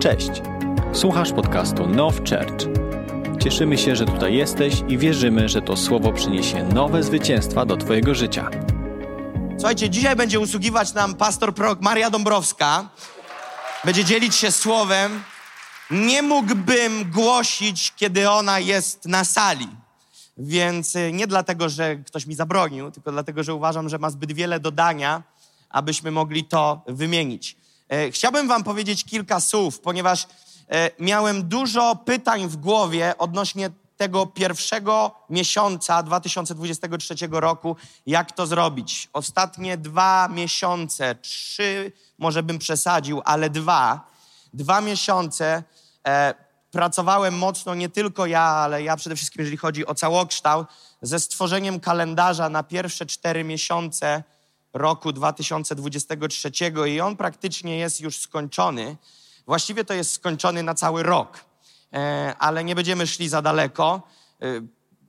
Cześć. Słuchasz podcastu Now Church. Cieszymy się, że tutaj jesteś i wierzymy, że to słowo przyniesie nowe zwycięstwa do Twojego życia. Słuchajcie, dzisiaj będzie usługiwać nam pastor prorok Maria Dąbrowska. Będzie dzielić się słowem. Nie mógłbym głosić, kiedy ona jest na sali. Więc y, nie dlatego, że ktoś mi zabronił, tylko dlatego, że uważam, że ma zbyt wiele dodania, abyśmy mogli to wymienić. E, chciałbym Wam powiedzieć kilka słów, ponieważ e, miałem dużo pytań w głowie odnośnie tego pierwszego miesiąca 2023 roku, jak to zrobić. Ostatnie dwa miesiące, trzy, może bym przesadził, ale dwa, dwa miesiące e, pracowałem mocno, nie tylko ja, ale ja przede wszystkim, jeżeli chodzi o całokształt, ze stworzeniem kalendarza na pierwsze cztery miesiące roku 2023 i on praktycznie jest już skończony. Właściwie to jest skończony na cały rok, e, ale nie będziemy szli za daleko. E,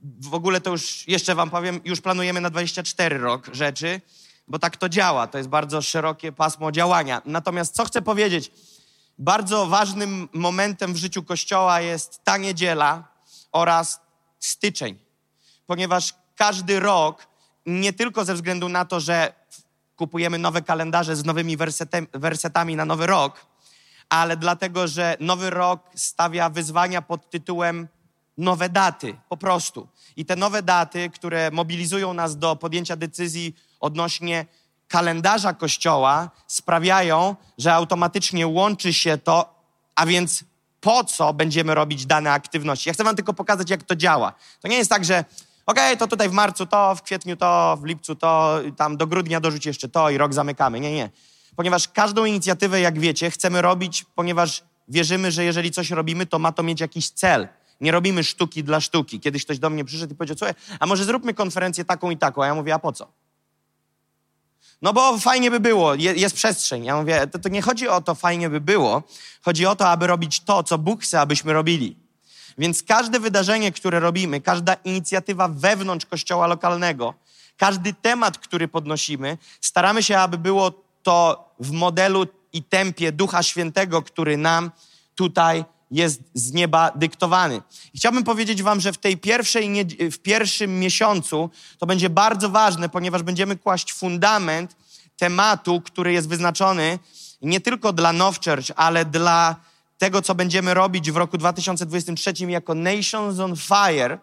w ogóle to już, jeszcze wam powiem, już planujemy na 24 rok rzeczy, bo tak to działa. To jest bardzo szerokie pasmo działania. Natomiast co chcę powiedzieć? Bardzo ważnym momentem w życiu Kościoła jest ta niedziela oraz styczeń, ponieważ każdy rok, nie tylko ze względu na to, że kupujemy nowe kalendarze z nowymi wersetami na nowy rok, ale dlatego, że nowy rok stawia wyzwania pod tytułem nowe daty, po prostu. I te nowe daty, które mobilizują nas do podjęcia decyzji odnośnie kalendarza Kościoła, sprawiają, że automatycznie łączy się to, a więc po co będziemy robić dane aktywności. Ja chcę Wam tylko pokazać, jak to działa. To nie jest tak, że okej, okay, to tutaj w marcu to, w kwietniu to, w lipcu to, tam do grudnia dorzuć jeszcze to i rok zamykamy. Nie, nie. Ponieważ każdą inicjatywę, jak wiecie, chcemy robić, ponieważ wierzymy, że jeżeli coś robimy, to ma to mieć jakiś cel. Nie robimy sztuki dla sztuki. Kiedyś ktoś do mnie przyszedł i powiedział, słuchaj, a może zróbmy konferencję taką i taką? A ja mówię, a po co? No bo fajnie by było, jest przestrzeń. Ja mówię, to, to nie chodzi o to fajnie by było, chodzi o to, aby robić to, co Bóg chce, abyśmy robili. Więc każde wydarzenie, które robimy, każda inicjatywa wewnątrz kościoła lokalnego, każdy temat, który podnosimy, staramy się, aby było to w modelu i tempie Ducha Świętego, który nam tutaj jest z nieba dyktowany. Chciałbym powiedzieć Wam, że w tej pierwszej, w pierwszym miesiącu to będzie bardzo ważne, ponieważ będziemy kłaść fundament tematu, który jest wyznaczony nie tylko dla Now Church, ale dla tego, co będziemy robić w roku 2023 jako Nations on Fire,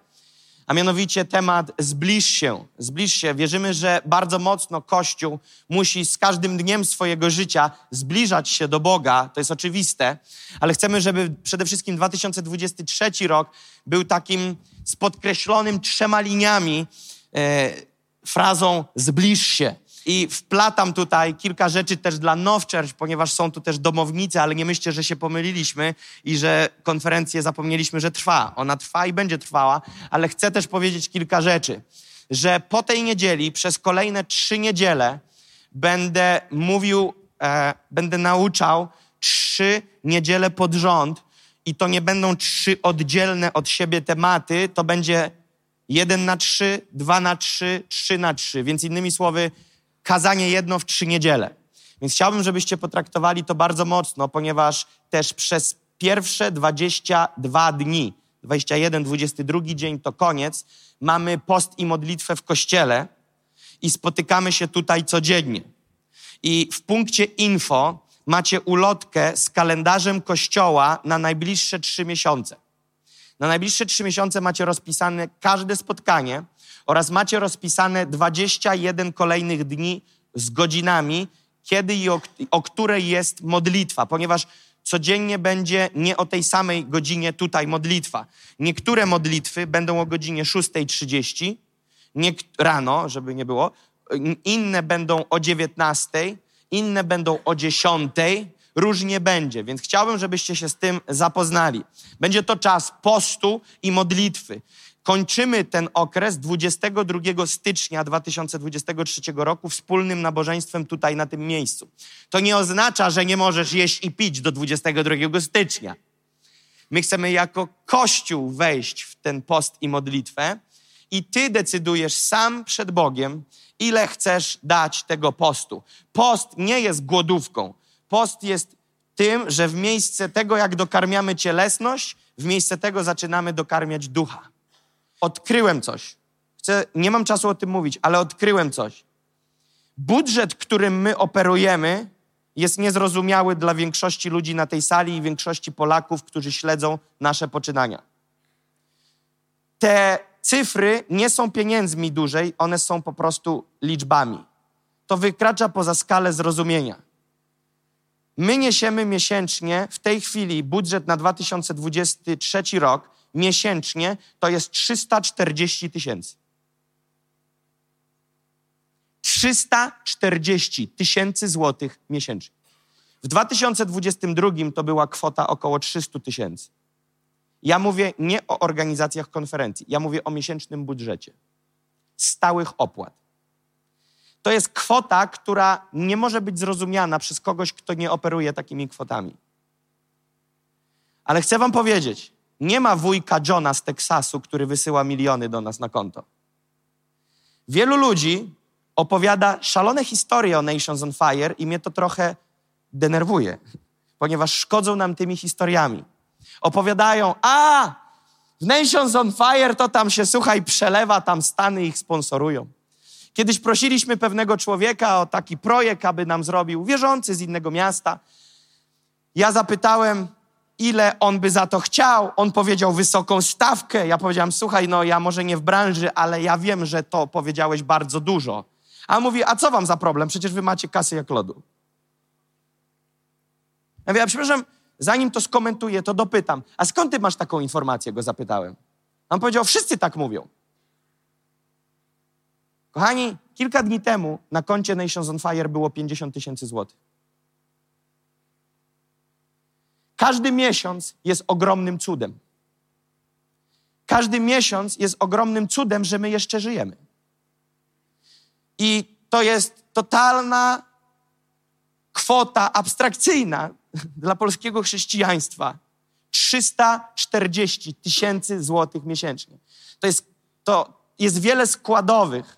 a mianowicie temat zbliż się, zbliż się. Wierzymy, że bardzo mocno Kościół musi z każdym dniem swojego życia zbliżać się do Boga, to jest oczywiste, ale chcemy, żeby przede wszystkim 2023 rok był takim z podkreślonym trzema liniami e, frazą zbliż się. I wplatam tutaj kilka rzeczy też dla Now ponieważ są tu też domownicy, ale nie myślcie, że się pomyliliśmy i że konferencję zapomnieliśmy, że trwa. Ona trwa i będzie trwała, ale chcę też powiedzieć kilka rzeczy. Że po tej niedzieli, przez kolejne trzy niedziele, będę mówił, e, będę nauczał trzy niedziele pod rząd i to nie będą trzy oddzielne od siebie tematy, to będzie jeden na trzy, dwa na trzy, trzy na trzy. Więc innymi słowy, kazanie jedno w trzy niedziele. Więc chciałbym, żebyście potraktowali to bardzo mocno, ponieważ też przez pierwsze 22 dni, 21, 22 dzień to koniec, mamy post i modlitwę w kościele i spotykamy się tutaj codziennie. I w punkcie info macie ulotkę z kalendarzem kościoła na najbliższe trzy miesiące. Na najbliższe trzy miesiące macie rozpisane każde spotkanie, oraz macie rozpisane 21 kolejnych dni z godzinami, kiedy i o, o której jest modlitwa, ponieważ codziennie będzie nie o tej samej godzinie tutaj modlitwa. Niektóre modlitwy będą o godzinie 6.30 rano, żeby nie było, inne będą o 19, inne będą o 10, różnie będzie, więc chciałbym, żebyście się z tym zapoznali. Będzie to czas postu i modlitwy. Kończymy ten okres 22 stycznia 2023 roku wspólnym nabożeństwem tutaj na tym miejscu. To nie oznacza, że nie możesz jeść i pić do 22 stycznia. My chcemy jako Kościół wejść w ten post i modlitwę i ty decydujesz sam przed Bogiem, ile chcesz dać tego postu. Post nie jest głodówką. Post jest tym, że w miejsce tego, jak dokarmiamy cielesność, w miejsce tego zaczynamy dokarmiać ducha. Odkryłem coś. Chcę, nie mam czasu o tym mówić, ale odkryłem coś. Budżet, którym my operujemy, jest niezrozumiały dla większości ludzi na tej sali i większości Polaków, którzy śledzą nasze poczynania. Te cyfry nie są pieniędzmi dłużej, one są po prostu liczbami. To wykracza poza skalę zrozumienia. My niesiemy miesięcznie, w tej chwili budżet na 2023 rok, miesięcznie to jest 340 tysięcy. 340 tysięcy złotych miesięcznie. W 2022 to była kwota około 300 tysięcy. Ja mówię nie o organizacjach konferencji, ja mówię o miesięcznym budżecie stałych opłat. To jest kwota, która nie może być zrozumiana przez kogoś, kto nie operuje takimi kwotami. Ale chcę Wam powiedzieć, nie ma wujka Johna z Teksasu, który wysyła miliony do nas na konto. Wielu ludzi opowiada szalone historie o Nations on Fire i mnie to trochę denerwuje, ponieważ szkodzą nam tymi historiami. Opowiadają, a w Nations on Fire to tam się, słuchaj, przelewa, tam Stany ich sponsorują. Kiedyś prosiliśmy pewnego człowieka o taki projekt, aby nam zrobił, wierzący z innego miasta. Ja zapytałem, ile on by za to chciał. On powiedział wysoką stawkę. Ja powiedziałem, słuchaj, no ja może nie w branży, ale ja wiem, że to powiedziałeś bardzo dużo. A mówi, a co wam za problem? Przecież wy macie kasy jak lodu. Ja mówię, a przepraszam, zanim to skomentuję, to dopytam, a skąd ty masz taką informację? Go zapytałem. On powiedział, wszyscy tak mówią. Kochani, kilka dni temu na koncie Nations on Fire było 50 tysięcy złotych. Każdy miesiąc jest ogromnym cudem. Każdy miesiąc jest ogromnym cudem, że my jeszcze żyjemy. I to jest totalna kwota abstrakcyjna dla polskiego chrześcijaństwa. 340 tysięcy złotych miesięcznie. To jest, to jest wiele składowych.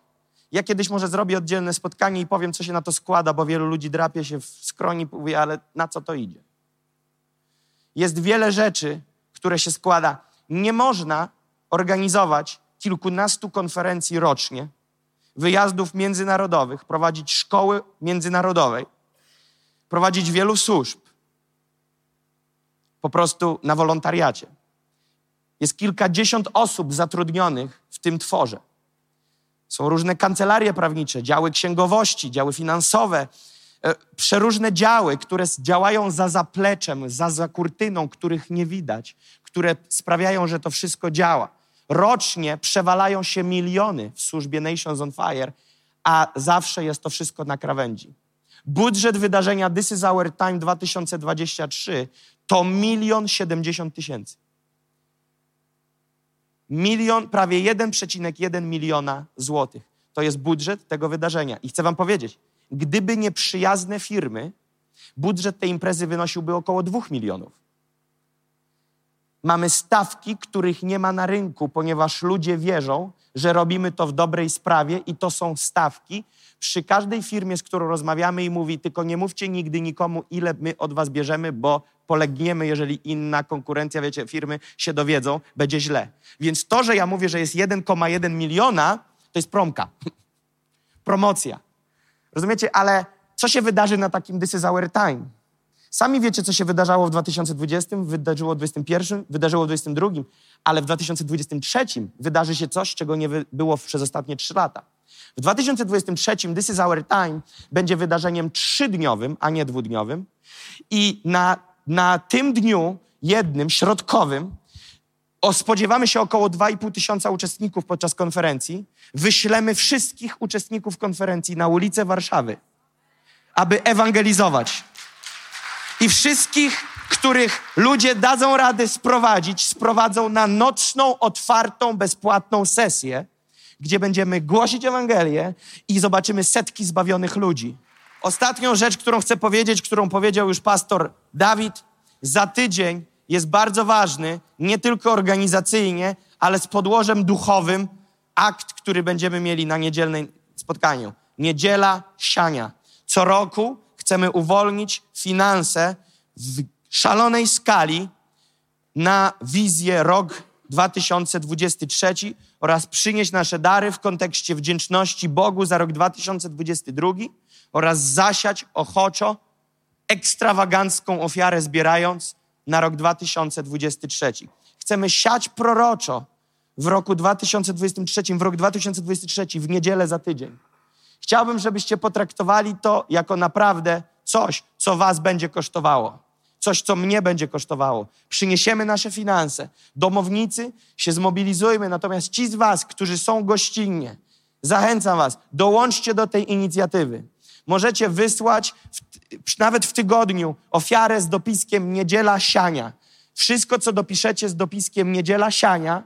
Ja kiedyś może zrobię oddzielne spotkanie i powiem, co się na to składa, bo wielu ludzi drapie się w skroni mówi, ale na co to idzie? Jest wiele rzeczy, które się składa. Nie można organizować kilkunastu konferencji rocznie, wyjazdów międzynarodowych, prowadzić szkoły międzynarodowej, prowadzić wielu służb po prostu na wolontariacie. Jest kilkadziesiąt osób zatrudnionych w tym tworze. Są różne kancelarie prawnicze, działy księgowości, działy finansowe, e, przeróżne działy, które działają za zapleczem, za, za kurtyną, których nie widać, które sprawiają, że to wszystko działa. Rocznie przewalają się miliony w służbie Nations on Fire, a zawsze jest to wszystko na krawędzi. Budżet wydarzenia This is Our Time 2023 to milion siedemdziesiąt tysięcy. Milion, prawie 1,1 miliona złotych. To jest budżet tego wydarzenia. I chcę wam powiedzieć, gdyby nie przyjazne firmy, budżet tej imprezy wynosiłby około dwóch milionów. Mamy stawki, których nie ma na rynku, ponieważ ludzie wierzą, że robimy to w dobrej sprawie i to są stawki. Przy każdej firmie, z którą rozmawiamy i mówi, tylko nie mówcie nigdy nikomu, ile my od was bierzemy, bo polegniemy, jeżeli inna konkurencja, wiecie, firmy się dowiedzą, będzie źle. Więc to, że ja mówię, że jest 1,1 miliona, to jest promka. Promocja. Rozumiecie? Ale co się wydarzy na takim This is our time? Sami wiecie, co się wydarzało w 2020, wydarzyło w 2021, wydarzyło w 2022, ale w 2023 wydarzy się coś, czego nie było przez ostatnie trzy lata. W 2023 This is Our Time będzie wydarzeniem trzydniowym, a nie dwudniowym. I na, na tym dniu jednym, środkowym, spodziewamy się około 2,5 tysiąca uczestników podczas konferencji. Wyślemy wszystkich uczestników konferencji na ulicę Warszawy, aby ewangelizować. I wszystkich, których ludzie dadzą radę sprowadzić, sprowadzą na nocną, otwartą, bezpłatną sesję, gdzie będziemy głosić Ewangelię i zobaczymy setki zbawionych ludzi. Ostatnią rzecz, którą chcę powiedzieć, którą powiedział już pastor Dawid, za tydzień jest bardzo ważny, nie tylko organizacyjnie, ale z podłożem duchowym, akt, który będziemy mieli na niedzielnym spotkaniu. Niedziela siania. Co roku chcemy uwolnić finanse w szalonej skali na wizję rok 2023 oraz przynieść nasze dary w kontekście wdzięczności Bogu za rok 2022 oraz zasiać ochoczo ekstrawagancką ofiarę zbierając na rok 2023. Chcemy siać proroczo w roku 2023, w rok 2023, w niedzielę za tydzień. Chciałbym, żebyście potraktowali to jako naprawdę coś, co was będzie kosztowało. Coś, co mnie będzie kosztowało. Przyniesiemy nasze finanse. Domownicy, się zmobilizujmy. Natomiast ci z was, którzy są gościnnie, zachęcam was, dołączcie do tej inicjatywy. Możecie wysłać w, nawet w tygodniu ofiarę z dopiskiem Niedziela Siania. Wszystko, co dopiszecie z dopiskiem Niedziela Siania,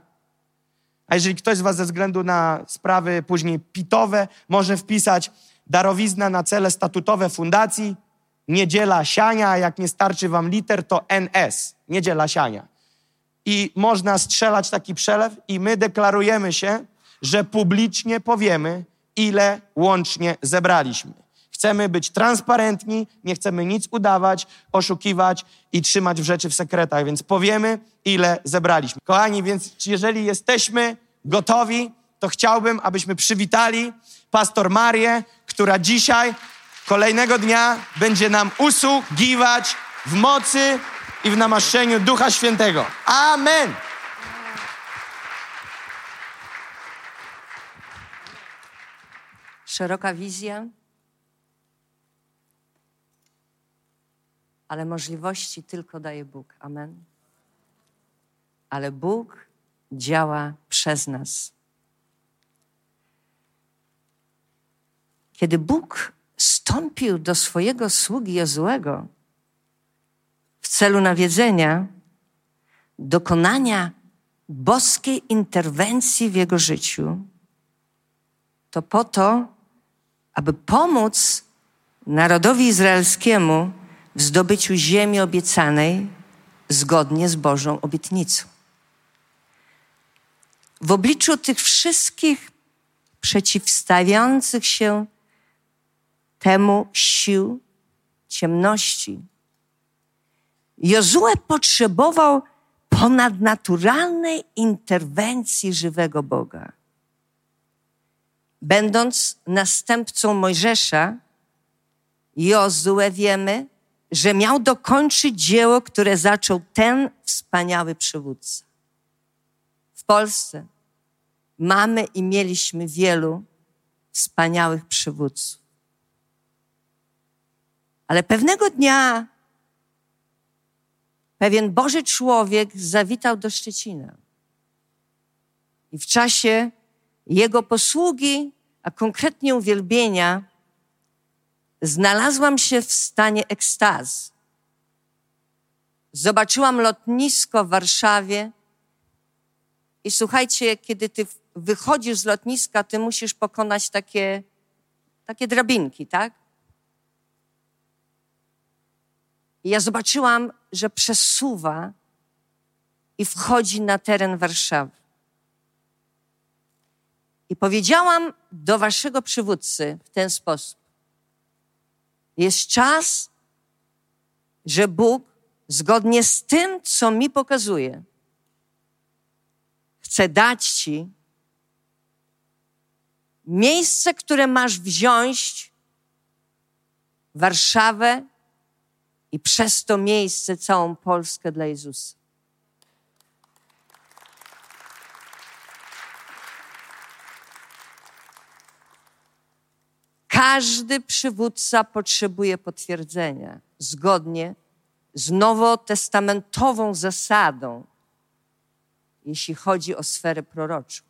a jeżeli ktoś z Was ze względu na sprawy później pitowe może wpisać darowizna na cele statutowe fundacji, niedziela siania, jak nie starczy Wam liter, to NS, niedziela siania. I można strzelać taki przelew i my deklarujemy się, że publicznie powiemy, ile łącznie zebraliśmy. Chcemy być transparentni, nie chcemy nic udawać, oszukiwać i trzymać w rzeczy w sekretach, więc powiemy, ile zebraliśmy. Kochani, więc jeżeli jesteśmy gotowi, to chciałbym, abyśmy przywitali pastor Marię, która dzisiaj, kolejnego dnia, będzie nam usługiwać w mocy i w namaszczeniu Ducha Świętego. Amen. Szeroka wizja, ale możliwości tylko daje Bóg. Amen. Ale Bóg działa przez nas. Kiedy Bóg stąpił do swojego sługi Jozłego w celu nawiedzenia, dokonania boskiej interwencji w jego życiu, to po to, aby pomóc narodowi izraelskiemu w zdobyciu ziemi obiecanej zgodnie z Bożą obietnicą. W obliczu tych wszystkich przeciwstawiających się temu sił ciemności, Jozue potrzebował ponadnaturalnej interwencji żywego Boga. Będąc następcą Mojżesza, Jozue wiemy, że miał dokończyć dzieło, które zaczął ten wspaniały przywódca. W Polsce mamy i mieliśmy wielu wspaniałych przywódców. Ale pewnego dnia pewien Boży człowiek zawitał do Szczecina. I w czasie jego posługi, a konkretnie uwielbienia, znalazłam się w stanie ekstazy. Zobaczyłam lotnisko w Warszawie i słuchajcie, kiedy ty wychodzisz z lotniska, ty musisz pokonać takie, takie drabinki, tak? I ja zobaczyłam, że przesuwa i wchodzi na teren Warszawy. I powiedziałam do waszego przywódcy w ten sposób. Jest czas, że Bóg, zgodnie z tym, co mi pokazuje, chce dać ci miejsce, które masz wziąć, Warszawę i przez to miejsce całą Polskę dla Jezusa. Każdy przywódca potrzebuje potwierdzenia zgodnie z nowotestamentową zasadą, jeśli chodzi o sferę proroczą.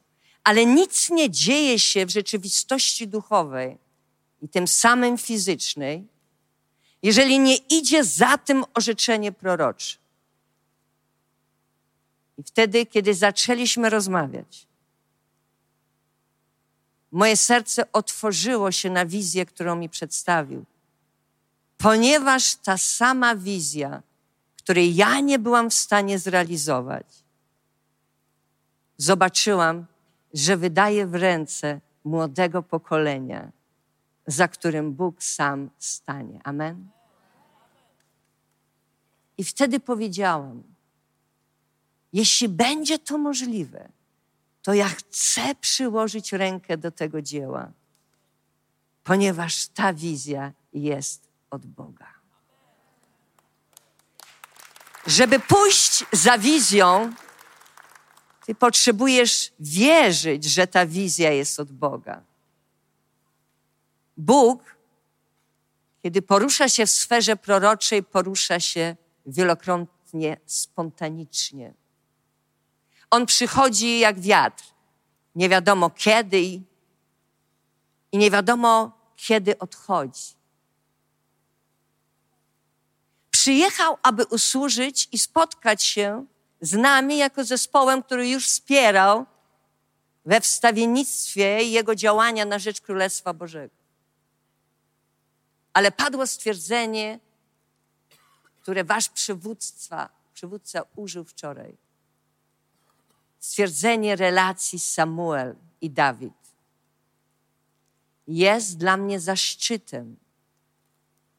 Ale nic nie dzieje się w rzeczywistości duchowej i tym samym fizycznej, jeżeli nie idzie za tym orzeczenie prorocze. I wtedy, kiedy zaczęliśmy rozmawiać, moje serce otworzyło się na wizję, którą mi przedstawił. Ponieważ ta sama wizja, której ja nie byłam w stanie zrealizować, zobaczyłam, że wydaje w ręce młodego pokolenia, za którym Bóg sam stanie. Amen. I wtedy powiedziałam, jeśli będzie to możliwe, to ja chcę przyłożyć rękę do tego dzieła, ponieważ ta wizja jest od Boga. Żeby pójść za wizją, ty potrzebujesz wierzyć, że ta wizja jest od Boga. Bóg, kiedy porusza się w sferze proroczej, porusza się wielokrotnie spontanicznie. On przychodzi jak wiatr. Nie wiadomo kiedy i, nie wiadomo kiedy odchodzi. Przyjechał, aby usłużyć i spotkać się z nami jako zespołem, który już wspierał we wstawiennictwie jego działania na rzecz Królestwa Bożego. Ale padło stwierdzenie, które wasz przywódca, przywódca użył wczoraj. Stwierdzenie relacji Samuel i Dawid jest dla mnie zaszczytem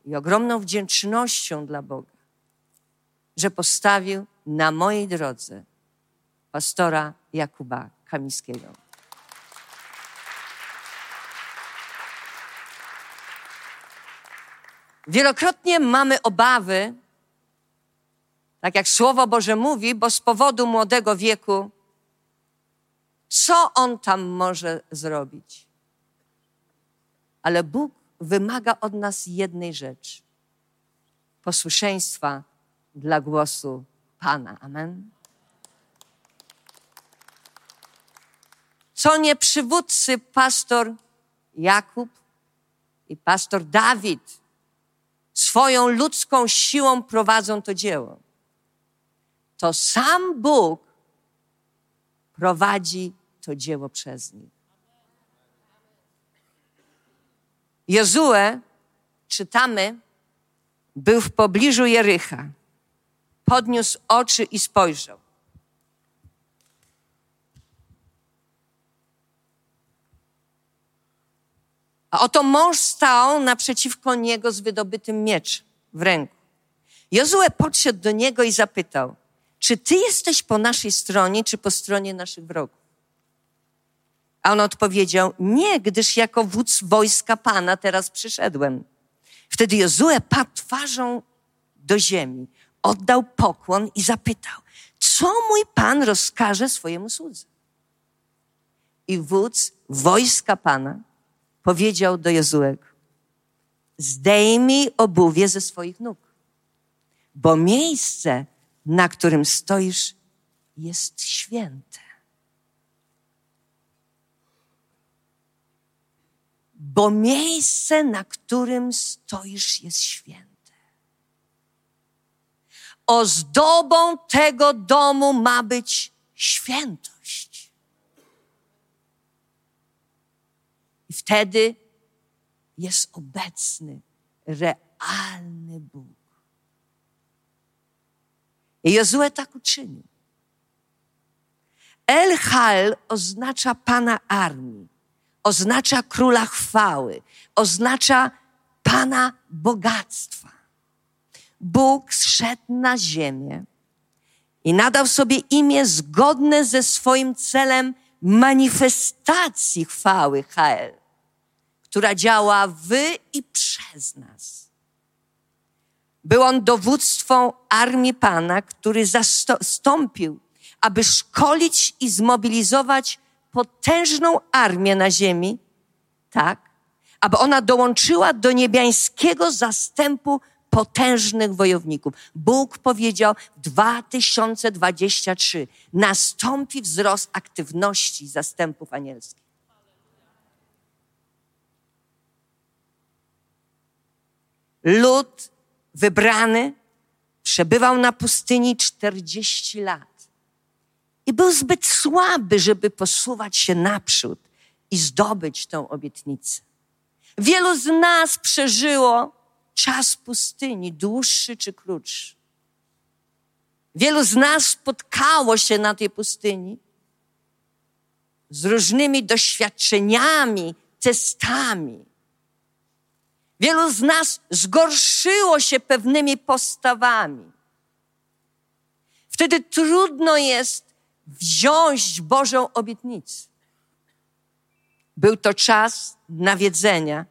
i ogromną wdzięcznością dla Boga, że postawił na mojej drodze pastora Jakuba Kamińskiego. Wielokrotnie mamy obawy, tak jak Słowo Boże mówi, bo z powodu młodego wieku, co on tam może zrobić? Ale Bóg wymaga od nas jednej rzeczy: posłuszeństwa dla głosu Pana. Amen. Co nie przywódcy pastor Jakub i pastor Dawid swoją ludzką siłą prowadzą to dzieło. To sam Bóg prowadzi to dzieło przez nich. Jozue, czytamy, był w pobliżu Jericha. Podniósł oczy i spojrzał. A oto mąż stał naprzeciwko niego z wydobytym mieczem w ręku. Jozue podszedł do niego i zapytał, czy ty jesteś po naszej stronie, czy po stronie naszych wrogów? A on odpowiedział, nie, gdyż jako wódz wojska Pana teraz przyszedłem. Wtedy Jozue padł twarzą do ziemi, oddał pokłon i zapytał, co mój Pan rozkaże swojemu słudze? I wódz wojska Pana powiedział do Jozuego, zdejmij obuwie ze swoich nóg, bo miejsce, na którym stoisz, jest święte. Bo miejsce, na którym stoisz, jest święte. Ozdobą tego domu ma być świętość. I wtedy jest obecny, realny Bóg. I Jozue tak uczynił. El Hal oznacza Pana armii, oznacza Króla chwały, oznacza Pana bogactwa. Bóg zszedł na ziemię i nadał sobie imię zgodne ze swoim celem manifestacji chwały Hael, która działa w i przez nas. Był on dowództwą armii Pana, który zastąpił, aby szkolić i zmobilizować potężną armię na ziemi, tak, aby ona dołączyła do niebiańskiego zastępu potężnych wojowników. Bóg powiedział w 2023 nastąpi wzrost aktywności zastępów anielskich. Lud wybrany przebywał na pustyni 40 lat i był zbyt słaby, żeby posuwać się naprzód i zdobyć tę obietnicę. Wielu z nas przeżyło czas pustyni, dłuższy czy krótszy. Wielu z nas spotkało się na tej pustyni z różnymi doświadczeniami, testami. Wielu z nas zgorszyło się pewnymi postawami. Wtedy trudno jest wziąć Bożą obietnicę. Był to czas nawiedzenia,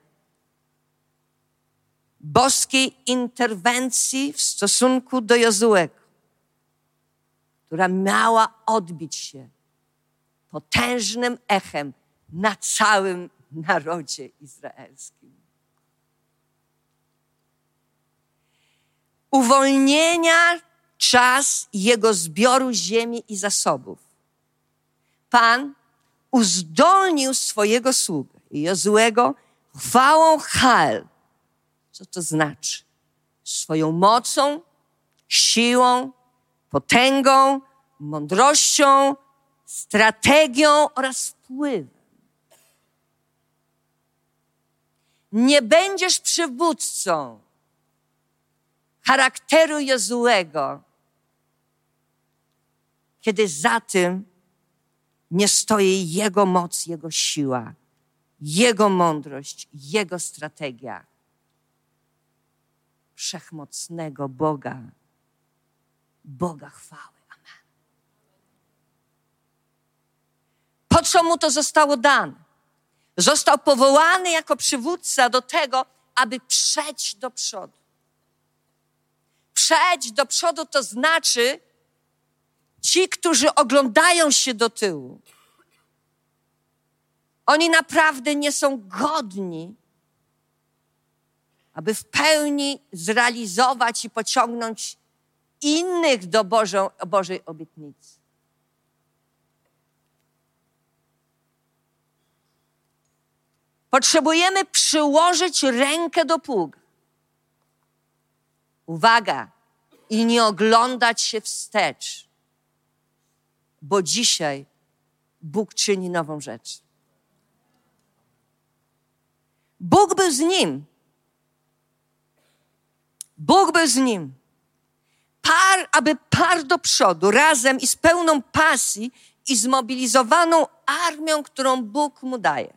boskiej interwencji w stosunku do Jozułego, która miała odbić się potężnym echem na całym narodzie izraelskim. Uwolnienia czas jego zbioru ziemi i zasobów. Pan uzdolnił swojego sługę Jozuego chwałą Hal. Co to znaczy? Swoją mocą, siłą, potęgą, mądrością, strategią oraz wpływem. Nie będziesz przywódcą charakteru Jozuego, kiedy za tym nie stoi Jego moc, Jego siła, Jego mądrość, Jego strategia. Wszechmocnego Boga, Boga chwały. Amen. Po co mu to zostało dane? Został powołany jako przywódca do tego, aby przejść do przodu. Przejść do przodu to znaczy, ci, którzy oglądają się do tyłu, oni naprawdę nie są godni, aby w pełni zrealizować i pociągnąć innych do Bożą, Bożej obietnicy. Potrzebujemy przyłożyć rękę do pługa. Uwaga! I nie oglądać się wstecz bo dzisiaj Bóg czyni nową rzecz. Bóg był z nim. Bóg był z nim. Par, aby par do przodu, razem i z pełną pasji i zmobilizowaną armią, którą Bóg mu daje.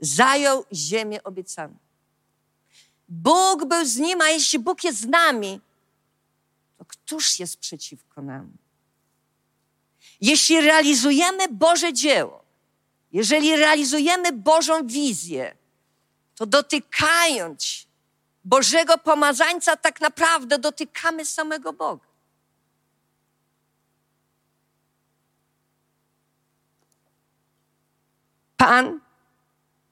Zajął ziemię obiecaną. Bóg był z nim, a jeśli Bóg jest z nami, to któż jest przeciwko nam? Jeśli realizujemy Boże dzieło, jeżeli realizujemy Bożą wizję, to dotykając Bożego pomazańca, tak naprawdę dotykamy samego Boga. Pan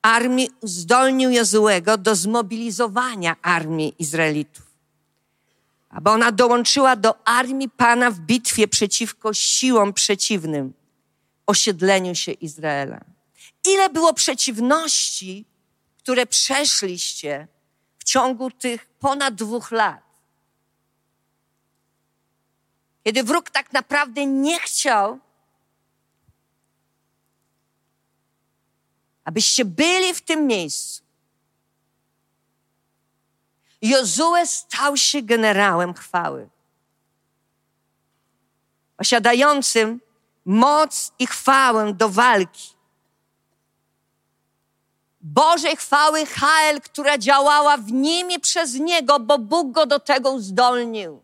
armii zdolnił Jozułego do zmobilizowania armii Izraelitów aby ona dołączyła do armii Pana w bitwie przeciwko siłom przeciwnym, osiedleniu się Izraela. Ile było przeciwności, które przeszliście w ciągu tych ponad dwóch lat? Kiedy wróg tak naprawdę nie chciał, abyście byli w tym miejscu, Jozue stał się generałem chwały, posiadającym moc i chwałę do walki. Bożej chwały Hael, która działała w nim i przez niego, bo Bóg go do tego uzdolnił.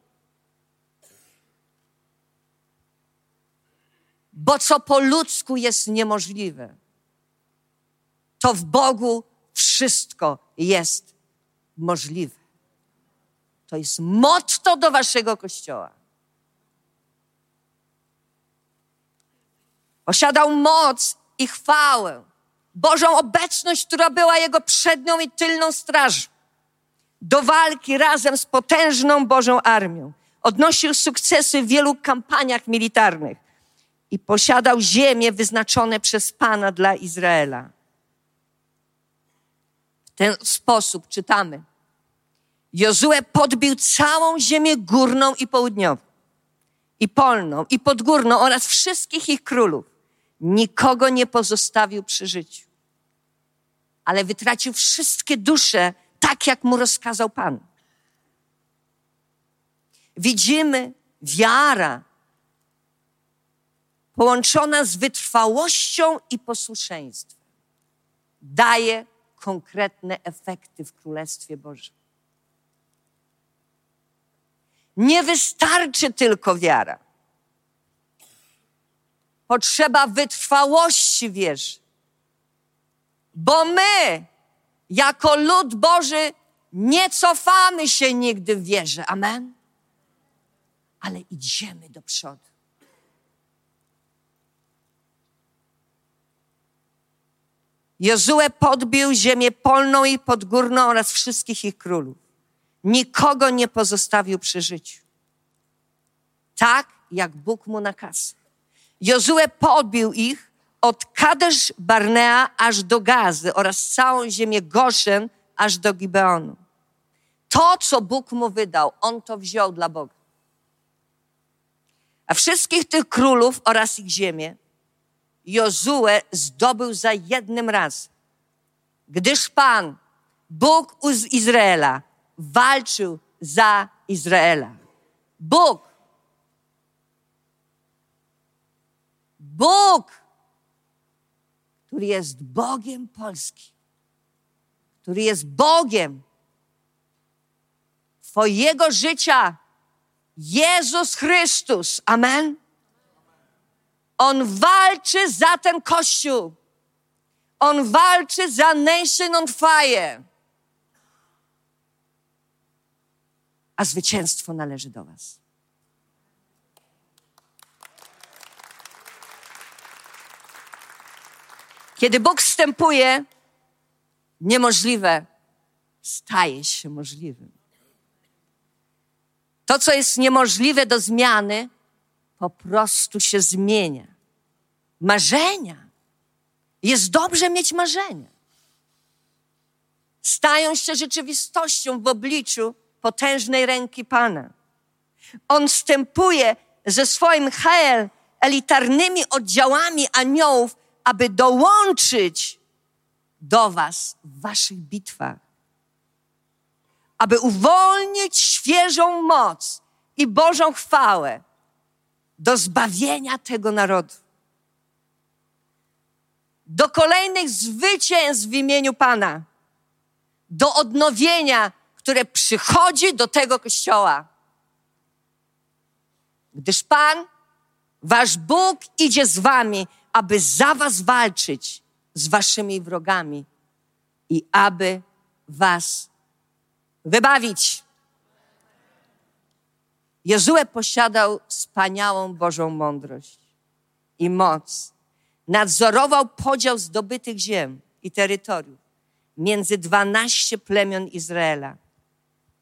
Bo co po ludzku jest niemożliwe, to w Bogu wszystko jest możliwe. To jest motto do waszego kościoła. Posiadał moc i chwałę, Bożą obecność, która była jego przednią i tylną strażą. Do walki razem z potężną Bożą armią. Odnosił sukcesy w wielu kampaniach militarnych i posiadał ziemię wyznaczone przez Pana dla Izraela. W ten sposób czytamy Jozue podbił całą ziemię górną i południową, i polną, i podgórną oraz wszystkich ich królów. Nikogo nie pozostawił przy życiu, ale wytracił wszystkie dusze, tak jak mu rozkazał Pan. Widzimy wiara połączona z wytrwałością i posłuszeństwem daje konkretne efekty w Królestwie Bożym. Nie wystarczy tylko wiara. Potrzeba wytrwałości wierzy. Bo my, jako lud Boży, nie cofamy się nigdy w wierze. Amen. Ale idziemy do przodu. Jozue podbił ziemię polną i podgórną oraz wszystkich ich królów. Nikogo nie pozostawił przy życiu. Tak, jak Bóg mu nakazał. Jozue podbił ich od Kadesz Barnea aż do Gazy oraz całą ziemię Goszen aż do Gibeonu. To, co Bóg mu wydał, on to wziął dla Boga. A wszystkich tych królów oraz ich ziemię Jozue zdobył za jednym razem, gdyż Pan, Bóg z Izraela, walczył za Izraela. Bóg. Bóg, który jest Bogiem Polski, który jest Bogiem Twojego życia, Jezus Chrystus. Amen. On walczy za ten kościół. On walczy za Nation on Fire. A zwycięstwo należy do Was. Kiedy Bóg wstępuje, niemożliwe staje się możliwym. To, co jest niemożliwe do zmiany, po prostu się zmienia. Marzenia. Jest dobrze mieć marzenia. Stają się rzeczywistością w obliczu potężnej ręki Pana. On wstępuje ze swoim Hel elitarnymi oddziałami aniołów, aby dołączyć do Was w Waszych bitwach. Aby uwolnić świeżą moc i Bożą chwałę do zbawienia tego narodu. Do kolejnych zwycięstw w imieniu Pana. Do odnowienia, które przychodzi do tego kościoła. Gdyż Pan, wasz Bóg idzie z wami, aby za was walczyć z waszymi wrogami i aby was wybawić. Jezue posiadał wspaniałą Bożą mądrość i moc. Nadzorował podział zdobytych ziem i terytoriów między dwanaście plemion Izraela.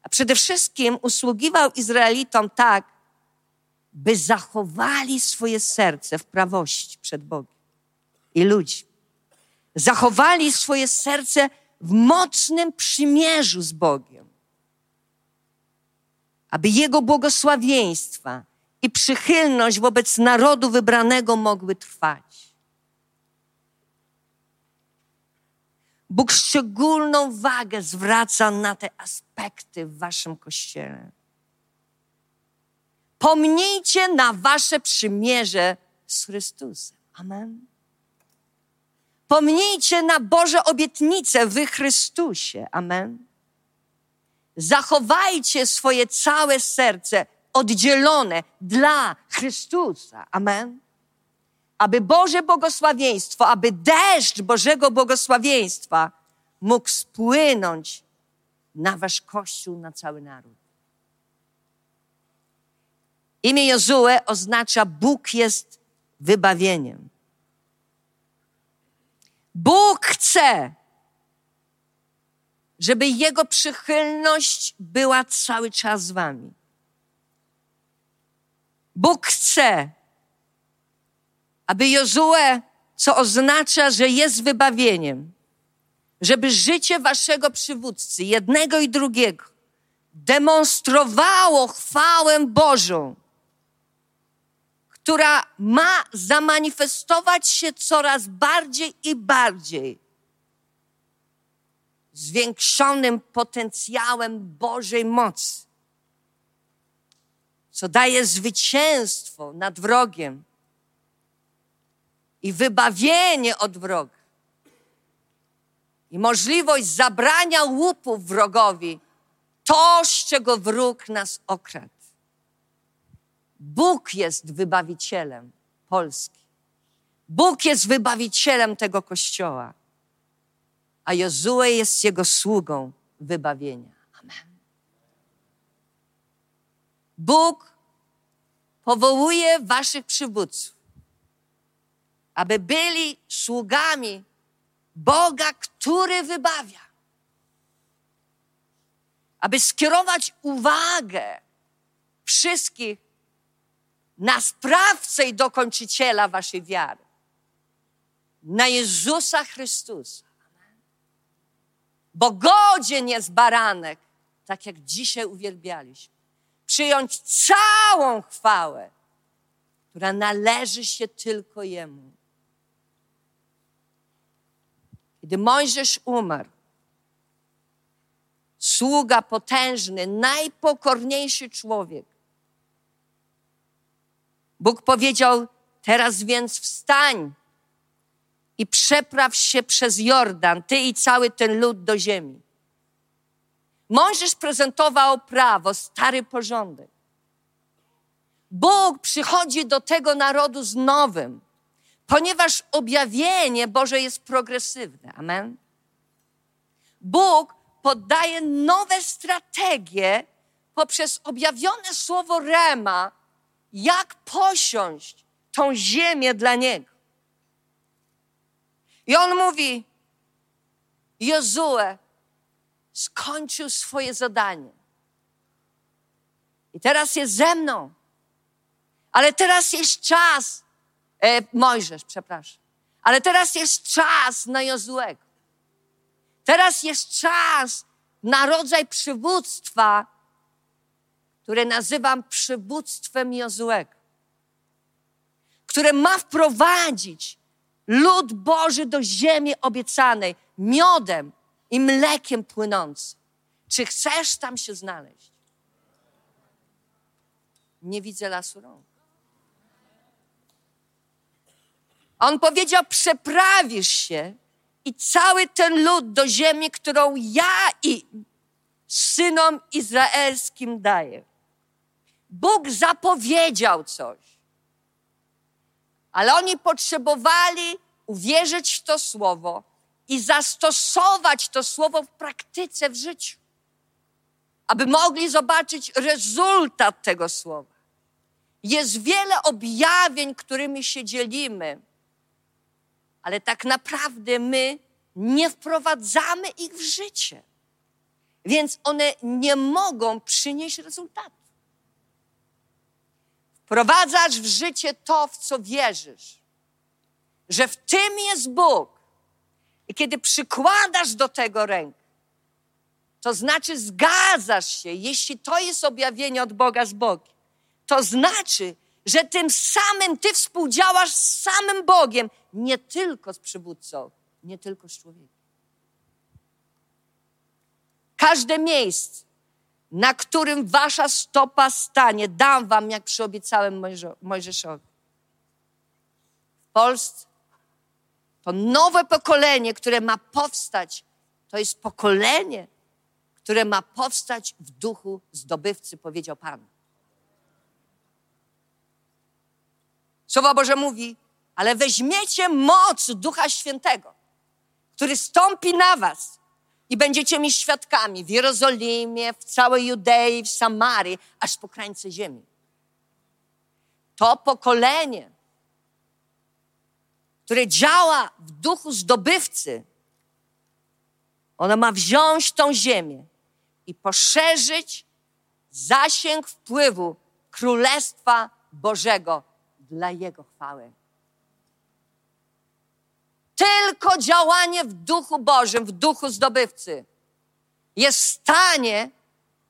A przede wszystkim usługiwał Izraelitom tak, by zachowali swoje serce w prawości przed Bogiem i ludźmi. Zachowali swoje serce w mocnym przymierzu z Bogiem aby Jego błogosławieństwa i przychylność wobec narodu wybranego mogły trwać. Bóg szczególną wagę zwraca na te aspekty w Waszym kościele. Pomnijcie na Wasze przymierze z Chrystusem. Amen. Pomnijcie na Boże obietnice w Chrystusie. Amen. Zachowajcie swoje całe serce oddzielone dla Chrystusa. Amen. Aby Boże błogosławieństwo, aby deszcz Bożego błogosławieństwa mógł spłynąć na wasz Kościół, na cały naród. Imię Jozue oznacza Bóg jest wybawieniem. Bóg chce, żeby Jego przychylność była cały czas z Wami. Bóg chce, aby Jozue, co oznacza, że jest wybawieniem, żeby życie Waszego przywódcy, jednego i drugiego, demonstrowało chwałę Bożą, która ma zamanifestować się coraz bardziej i bardziej zwiększonym potencjałem Bożej mocy, co daje zwycięstwo nad wrogiem i wybawienie od wroga. I możliwość zabrania łupów wrogowi, to, z czego wróg nas okradł. Bóg jest wybawicielem Polski. Bóg jest wybawicielem tego kościoła, a Jozue jest jego sługą wybawienia. Amen. Bóg powołuje waszych przywódców, aby byli sługami Boga, który wybawia. Aby skierować uwagę wszystkich na sprawcę i dokończyciela waszej wiary. Na Jezusa Chrystusa. Bo godzien jest baranek, tak jak dzisiaj uwielbialiśmy, przyjąć całą chwałę, która należy się tylko Jemu. Kiedy Mojżesz umarł, sługa potężny, najpokorniejszy człowiek, Bóg powiedział: Teraz więc wstań i przepraw się przez Jordan, ty i cały ten lud do ziemi. Mojżesz prezentował prawo, stary porządek. Bóg przychodzi do tego narodu z nowym, ponieważ objawienie Boże jest progresywne. Amen. Bóg podaje nowe strategie poprzez objawione słowo Rema, jak posiąść tą ziemię dla Niego. I on mówi, Jozue skończył swoje zadanie. I teraz jest ze mną. Ale teraz jest czas, e, Mojżesz, przepraszam. Ale teraz jest czas na Jozuego. Teraz jest czas na rodzaj przywództwa, które nazywam przywództwem Jozuego, które ma wprowadzić lud Boży do ziemi obiecanej miodem i mlekiem płynącym. Czy chcesz tam się znaleźć? Nie widzę lasu rąk. On powiedział: Przeprawisz się i cały ten lud do ziemi, którą ja i synom izraelskim daję. Bóg zapowiedział coś. Ale oni potrzebowali uwierzyć w to słowo i zastosować to słowo w praktyce, w życiu, aby mogli zobaczyć rezultat tego słowa. Jest wiele objawień, którymi się dzielimy, ale tak naprawdę my nie wprowadzamy ich w życie, więc one nie mogą przynieść rezultatu. Wprowadzasz w życie to, w co wierzysz, że w tym jest Bóg. I kiedy przykładasz do tego rękę, to znaczy zgadzasz się, jeśli to jest objawienie od Boga z Bogiem. To znaczy, że tym samym ty współdziałasz z samym Bogiem, nie tylko z przywódcą, nie tylko z człowiekiem. Każde miejsce, na którym wasza stopa stanie, dam wam, jak przyobiecałem Mojżeszowi. W Polsce to nowe pokolenie, które ma powstać, to jest pokolenie, które ma powstać w duchu zdobywcy, powiedział Pan. Słowo Boże mówi, ale weźmiecie moc Ducha Świętego, który stąpi na was i będziecie mi świadkami w Jerozolimie, w całej Judei, w Samarii, aż po krańce ziemi. To pokolenie, które działa w duchu zdobywcy, ono ma wziąć tą ziemię i poszerzyć zasięg wpływu Królestwa Bożego dla Jego chwały. Tylko działanie w duchu Bożym, w duchu zdobywcy jest w stanie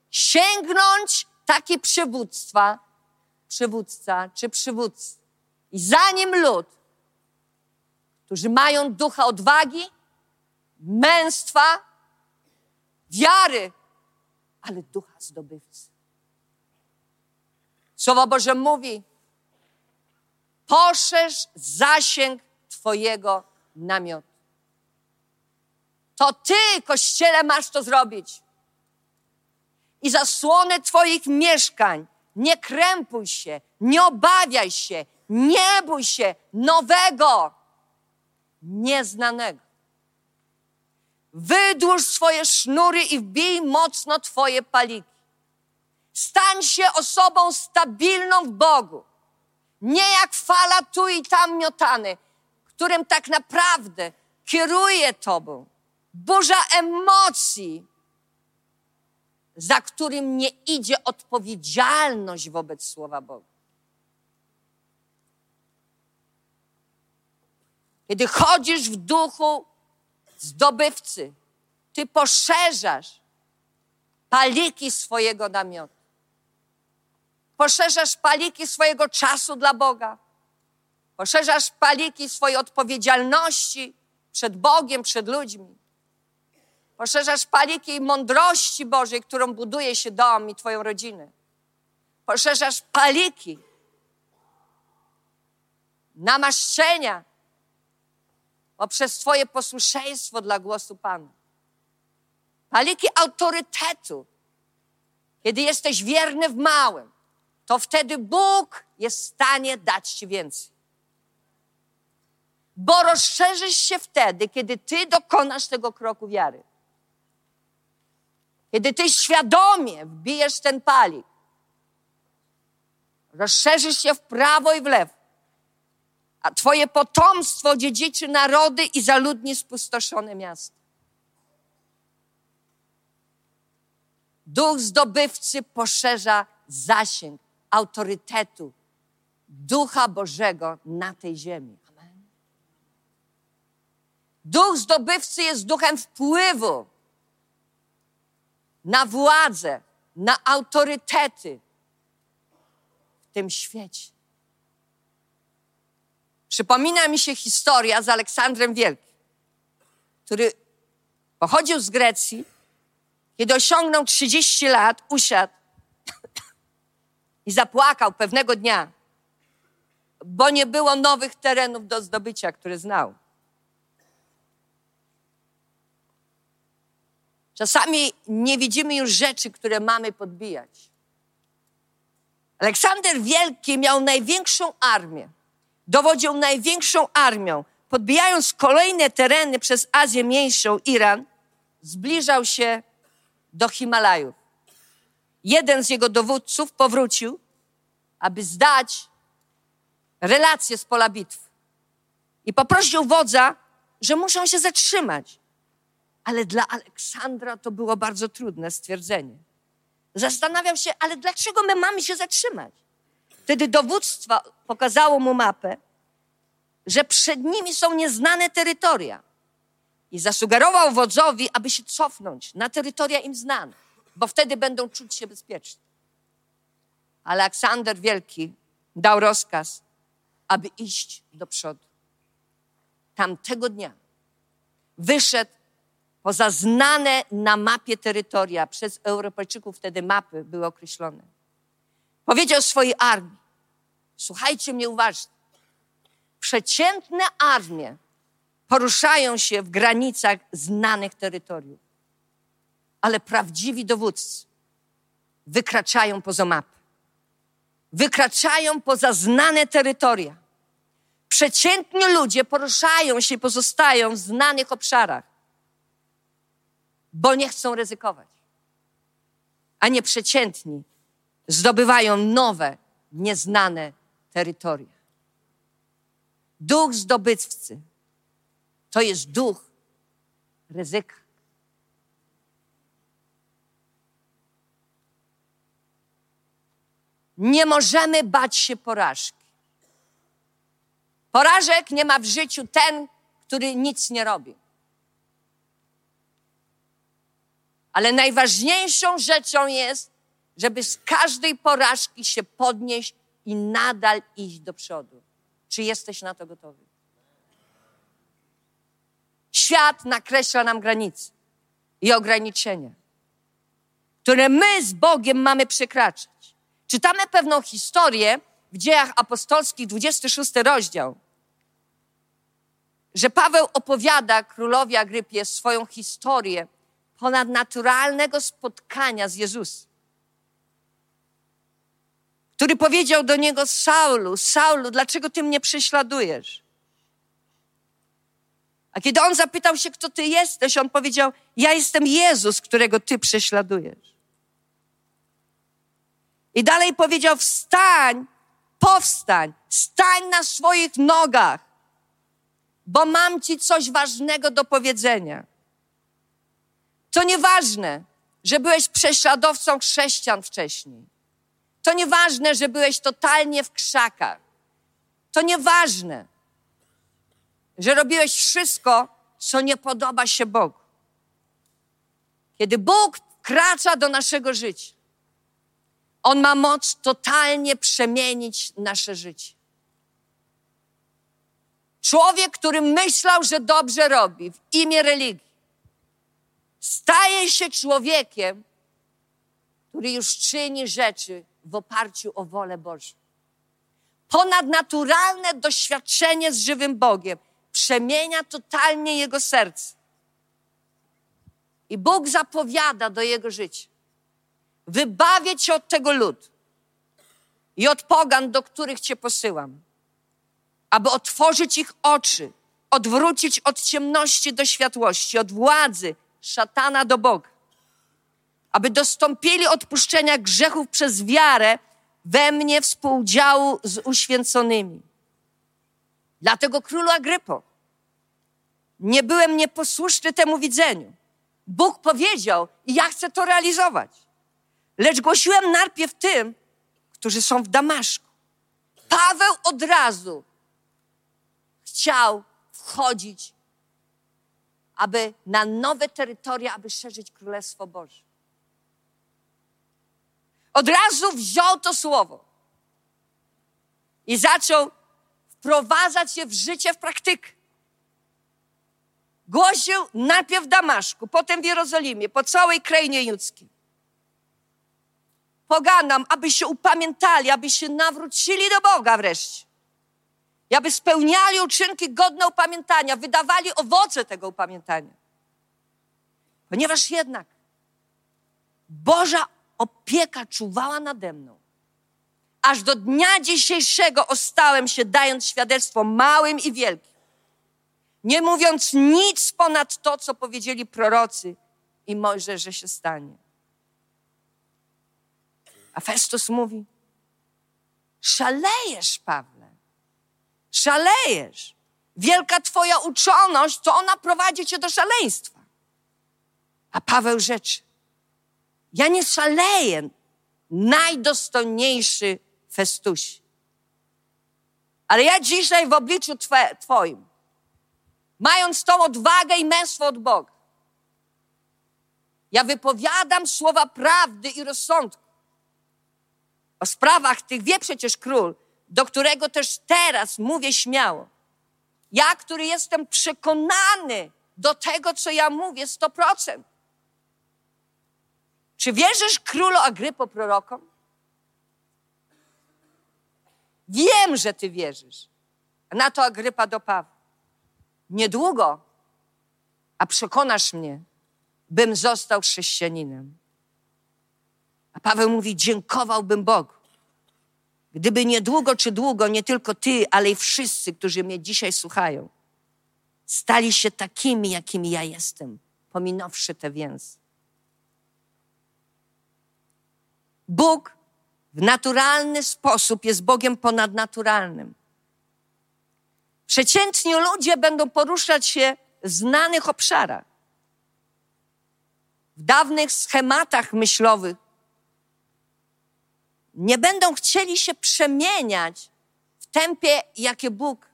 sięgnąć takie przywództwa, przywódca czy przywódcy. I zanim lud, którzy mają ducha odwagi, męstwa, wiary, ale ducha zdobywcy. Słowo Boże mówi, poszerz zasięg Twojego namiot. To Ty, Kościele, masz to zrobić. I zasłony Twoich mieszkań Nie krępuj się, nie obawiaj się, nie bój się nowego, nieznanego. Wydłuż swoje sznury i wbij mocno Twoje paliki. Stań się osobą stabilną w Bogu. Nie jak fala tu i tam miotany, którym tak naprawdę kieruje Tobą. Burza emocji, za którym nie idzie odpowiedzialność wobec Słowa Boga. Kiedy chodzisz w duchu zdobywcy, ty poszerzasz paliki swojego namiotu. Poszerzasz paliki swojego czasu dla Boga. Poszerzasz paliki swojej odpowiedzialności przed Bogiem, przed ludźmi. Poszerzasz paliki mądrości Bożej, którą buduje się dom i Twoją rodzinę. Poszerzasz paliki namaszczenia poprzez Twoje posłuszeństwo dla głosu Pana. Paliki autorytetu. Kiedy jesteś wierny w małym, to wtedy Bóg jest w stanie dać Ci więcej. Bo rozszerzysz się wtedy, kiedy Ty dokonasz tego kroku wiary. Kiedy Ty świadomie wbijesz ten palik, rozszerzysz się w prawo i w lewo, a Twoje potomstwo dziedziczy narody i zaludni spustoszone miasta. Duch zdobywcy poszerza zasięg autorytetu Ducha Bożego na tej ziemi. Duch zdobywcy jest duchem wpływu na władzę, na autorytety w tym świecie. Przypomina mi się historia z Aleksandrem Wielkim, który pochodził z Grecji, kiedy osiągnął 30 lat, usiadł i zapłakał pewnego dnia, bo nie było nowych terenów do zdobycia, które znał. Czasami nie widzimy już rzeczy, które mamy podbijać. Aleksander Wielki miał największą armię, dowodził największą armią. Podbijając kolejne tereny przez Azję Mniejszą, Iran, zbliżał się do Himalajów. Jeden z jego dowódców powrócił, aby zdać relacje z pola bitw. I poprosił wodza, że muszą się zatrzymać. Ale dla Aleksandra to było bardzo trudne stwierdzenie. Zastanawiał się, ale dlaczego my mamy się zatrzymać? Wtedy dowództwo pokazało mu mapę, że przed nimi są nieznane terytoria. I zasugerował wodzowi, aby się cofnąć na terytoria im znane, bo wtedy będą czuć się bezpiecznie. Aleksander Wielki dał rozkaz, aby iść do przodu. Tamtego dnia wyszedł poza znane na mapie terytoria, przez Europejczyków wtedy mapy były określone. Powiedział swojej armii, słuchajcie mnie uważnie, przeciętne armie poruszają się w granicach znanych terytoriów, ale prawdziwi dowódcy wykraczają poza mapę, wykraczają poza znane terytoria. Przeciętni ludzie poruszają się, pozostają w znanych obszarach bo nie chcą ryzykować. A nieprzeciętni zdobywają nowe, nieznane terytoria. Duch zdobywcy to jest duch ryzyka. Nie możemy bać się porażki. Porażek nie ma w życiu ten, który nic nie robi. Ale najważniejszą rzeczą jest, żeby z każdej porażki się podnieść i nadal iść do przodu. Czy jesteś na to gotowy? Świat nakreśla nam granice i ograniczenia, które my z Bogiem mamy przekraczać. Czytamy pewną historię w dziejach apostolskich, 26 rozdział, że Paweł opowiada królowi Agrypie swoją historię ponadnaturalnego spotkania z Jezusem. który powiedział do niego: Saulu, Saulu, dlaczego ty mnie prześladujesz? A kiedy on zapytał się, kto ty jesteś, on powiedział: Ja jestem Jezus, którego ty prześladujesz. I dalej powiedział: Wstań, powstań, stań na swoich nogach, bo mam ci coś ważnego do powiedzenia. To nieważne, że byłeś prześladowcą chrześcijan wcześniej. To nieważne, że byłeś totalnie w krzakach. To nieważne, że robiłeś wszystko, co nie podoba się Bogu. Kiedy Bóg wkracza do naszego życia, On ma moc totalnie przemienić nasze życie. Człowiek, który myślał, że dobrze robi w imię religii, staje się człowiekiem, który już czyni rzeczy w oparciu o wolę Bożą. Ponadnaturalne doświadczenie z żywym Bogiem przemienia totalnie jego serce. I Bóg zapowiada do jego życia: wybawię cię od tego ludu i od pogan, do których cię posyłam, aby otworzyć ich oczy, odwrócić od ciemności do światłości, od władzy szatana do Boga, aby dostąpili odpuszczenia grzechów przez wiarę we mnie współdziału z uświęconymi. Dlatego królu Agrypo, nie byłem nieposłuszny temu widzeniu. Bóg powiedział i ja chcę to realizować. Lecz głosiłem najpierw tym, którzy są w Damaszku. Paweł od razu chciał wchodzić aby na nowe terytoria, aby szerzyć Królestwo Boże. Od razu wziął to słowo i zaczął wprowadzać je w życie, w praktykę. Głosił najpierw w Damaszku, potem w Jerozolimie, po całej krainie judzkiej. Poganam, aby się upamiętali, aby się nawrócili do Boga wreszcie i aby spełniali uczynki godne upamiętania, wydawali owoce tego upamiętania. Ponieważ jednak Boża opieka czuwała nade mną, aż do dnia dzisiejszego ostałem się, dając świadectwo małym i wielkim, nie mówiąc nic ponad to, co powiedzieli prorocy i Mojżesz, że się stanie. A Festus mówi, szalejesz, Paweł szalejesz. Wielka Twoja uczoność, to ona prowadzi Cię do szaleństwa. A Paweł rzeczy, ja nie szaleję, najdostojniejszy Festusi. Ale ja dzisiaj w obliczu twe, Twoim, mając tą odwagę i męstwo od Boga, ja wypowiadam słowa prawdy i rozsądku. O sprawach tych wie przecież król, do którego też teraz mówię śmiało. Ja, który jestem przekonany do tego, co ja mówię, 100%. Czy wierzysz królu Agrypo prorokom? Wiem, że ty wierzysz. Na to Agrypa do Pawła. Niedługo, a przekonasz mnie, bym został chrześcijaninem. A Paweł mówi: Dziękowałbym Bogu, Gdyby niedługo czy długo, nie tylko ty, ale i wszyscy, którzy mnie dzisiaj słuchają, stali się takimi, jakimi ja jestem, pominąwszy te więzy. Bóg w naturalny sposób jest Bogiem ponadnaturalnym. Przeciętni ludzie będą poruszać się w znanych obszarach. W dawnych schematach myślowych nie będą chcieli się przemieniać w tempie, jakie Bóg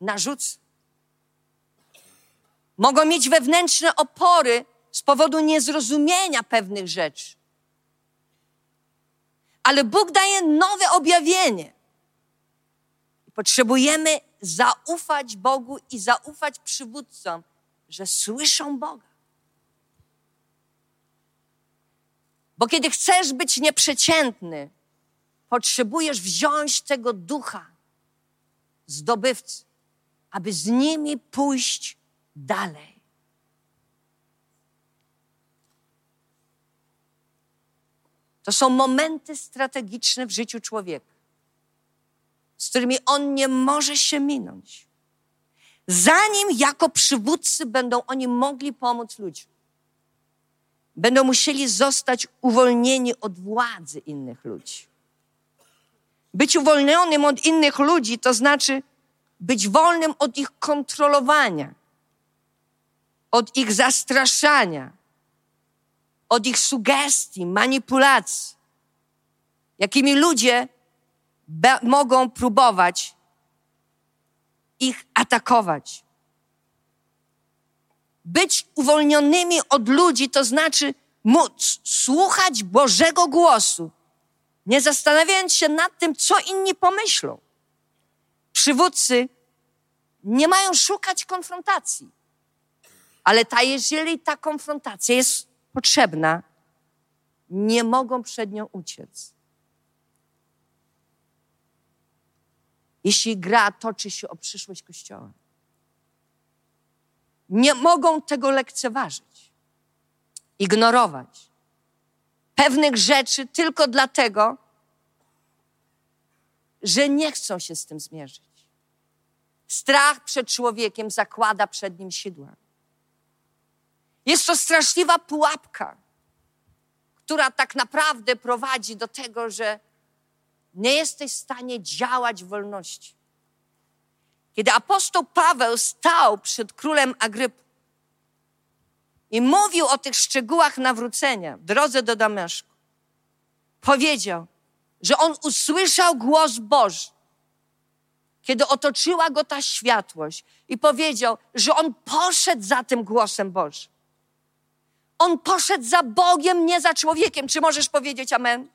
narzuca. Mogą mieć wewnętrzne opory z powodu niezrozumienia pewnych rzeczy. Ale Bóg daje nowe objawienie. Potrzebujemy zaufać Bogu i zaufać przywódcom, że słyszą Boga. Bo kiedy chcesz być nieprzeciętny, potrzebujesz wziąć tego ducha zdobywcy, aby z nimi pójść dalej. To są momenty strategiczne w życiu człowieka. z którymi on nie może się minąć. Zanim jako przywódcy będą oni mogli pomóc ludziom, będą musieli zostać uwolnieni od władzy innych ludzi. Być uwolnionym od innych ludzi to znaczy być wolnym od ich kontrolowania, od ich zastraszania, od ich sugestii, manipulacji, jakimi ludzie mogą próbować ich atakować. Być uwolnionymi od ludzi to znaczy móc słuchać Bożego głosu, nie zastanawiając się nad tym, co inni pomyślą. Przywódcy nie mają szukać konfrontacji, ale ta, jeżeli ta konfrontacja jest potrzebna, nie mogą przed nią uciec. Jeśli gra toczy się o przyszłość Kościoła, nie mogą tego lekceważyć, ignorować pewnych rzeczy tylko dlatego, że nie chcą się z tym zmierzyć. Strach przed człowiekiem zakłada przed nim sidła. Jest to straszliwa pułapka, która tak naprawdę prowadzi do tego, że nie jesteś w stanie działać w wolności. Kiedy apostoł Paweł stał przed królem Agrypą i mówił o tych szczegółach nawrócenia w drodze do Damaszku, powiedział, że on usłyszał głos Boży, kiedy otoczyła go ta światłość i powiedział, że on poszedł za tym głosem Bożym. On poszedł za Bogiem, nie za człowiekiem. Czy możesz powiedzieć amen?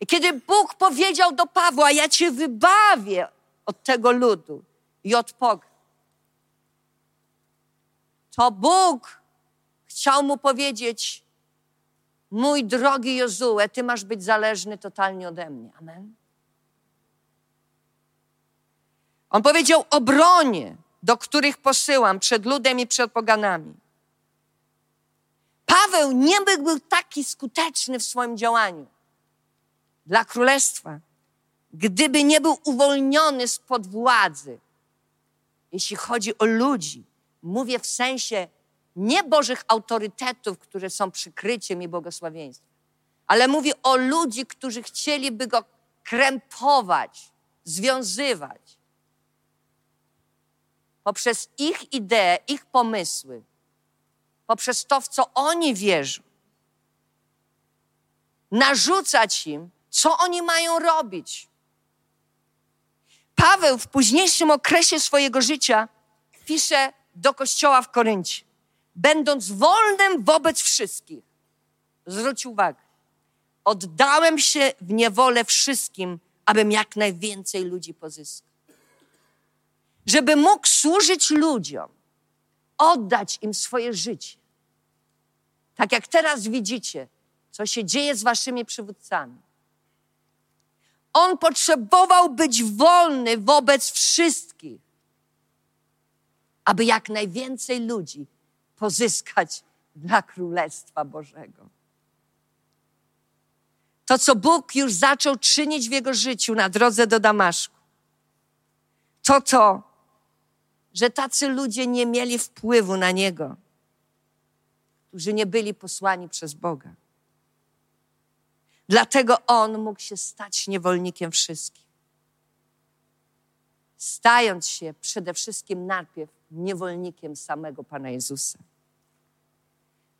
I kiedy Bóg powiedział do Pawła, ja cię wybawię od tego ludu i od pogan, to Bóg chciał mu powiedzieć, mój drogi Jozue, ty masz być zależny totalnie ode mnie. Amen. On powiedział o bronie, do których posyłam przed ludem i przed poganami. Paweł nie był taki skuteczny w swoim działaniu dla królestwa, gdyby nie był uwolniony spod władzy. Jeśli chodzi o ludzi, mówię w sensie nie Bożych autorytetów, które są przykryciem i błogosławieństwem, ale mówię o ludzi, którzy chcieliby go krępować, związywać. Poprzez ich idee, ich pomysły, poprzez to, w co oni wierzą, narzucać im, co oni mają robić. Paweł w późniejszym okresie swojego życia pisze do kościoła w Koryncie, będąc wolnym wobec wszystkich. Zwróć uwagę, oddałem się w niewolę wszystkim, abym jak najwięcej ludzi pozyskał. Żeby mógł służyć ludziom, oddać im swoje życie. Tak jak teraz widzicie, co się dzieje z waszymi przywódcami. On potrzebował być wolny wobec wszystkich, aby jak najwięcej ludzi pozyskać dla Królestwa Bożego. To, co Bóg już zaczął czynić w jego życiu na drodze do Damaszku, to to, że tacy ludzie nie mieli wpływu na niego, którzy nie byli posłani przez Boga. Dlatego on mógł się stać niewolnikiem wszystkich. Stając się przede wszystkim najpierw niewolnikiem samego Pana Jezusa.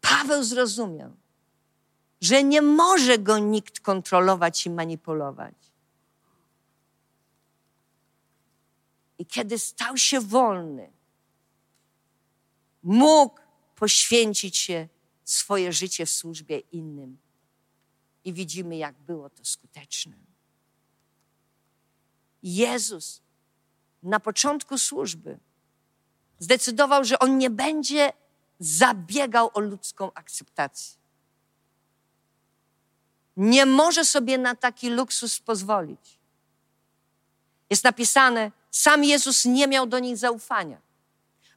Paweł zrozumiał, że nie może go nikt kontrolować i manipulować. I kiedy stał się wolny, mógł poświęcić się swoje życie w służbie innym i widzimy, jak było to skuteczne. Jezus na początku służby zdecydował, że on nie będzie zabiegał o ludzką akceptację. Nie może sobie na taki luksus pozwolić. Jest napisane, sam Jezus nie miał do nich zaufania,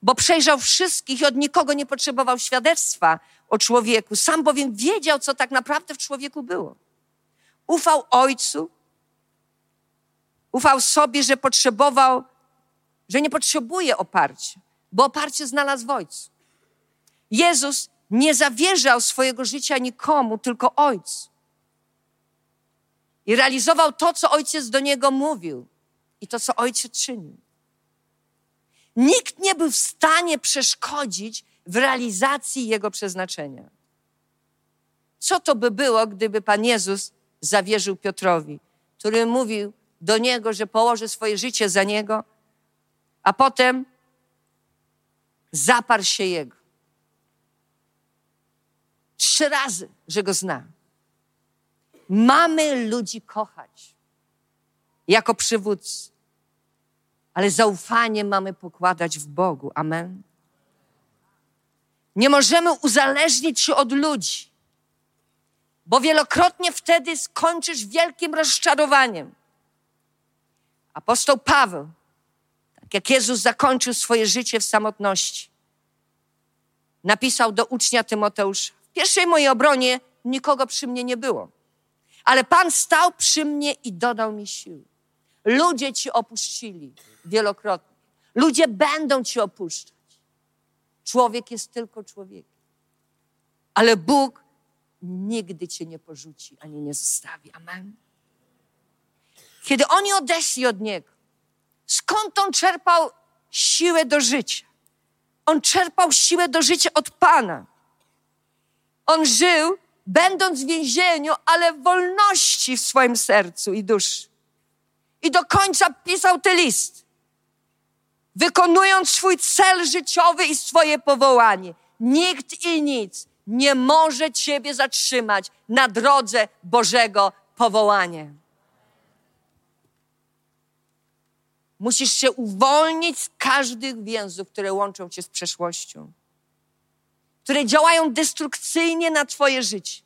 bo przejrzał wszystkich i od nikogo nie potrzebował świadectwa o człowieku. Sam bowiem wiedział, co tak naprawdę w człowieku było. Ufał Ojcu Ufał sobie, że potrzebował, że nie potrzebuje oparcia, bo oparcie znalazł w Ojcu. Jezus nie zawierzał swojego życia nikomu, tylko Ojcu. I realizował to, co Ojciec do niego mówił i to, co Ojciec czynił. Nikt nie był w stanie przeszkodzić w realizacji jego przeznaczenia. Co to by było, gdyby Pan Jezus zawierzył Piotrowi, który mówił do niego, że położy swoje życie za niego, a potem zaparł się jego. Trzy razy, że go zna. Mamy ludzi kochać jako przywódcy, ale zaufanie mamy pokładać w Bogu. Amen. Nie możemy uzależnić się od ludzi, bo wielokrotnie wtedy skończysz wielkim rozczarowaniem. Apostoł Paweł, jak Jezus zakończył swoje życie w samotności, napisał do ucznia Tymoteusza: W pierwszej mojej obronie nikogo przy mnie nie było, ale Pan stał przy mnie i dodał mi sił. Ludzie ci opuścili wielokrotnie. Ludzie będą ci opuszczać. Człowiek jest tylko człowiekiem. Ale Bóg nigdy cię nie porzuci ani nie zostawi. Amen. Kiedy oni odeszli od Niego, skąd On czerpał siłę do życia? On czerpał siłę do życia od Pana. On żył, będąc w więzieniu, ale w wolności w swoim sercu i duszy. I do końca pisał ten list, wykonując swój cel życiowy i swoje powołanie. Nikt i nic nie może Ciebie zatrzymać na drodze Bożego powołania. Musisz się uwolnić z każdych więzów, które łączą cię z przeszłością, które działają destrukcyjnie na Twoje życie.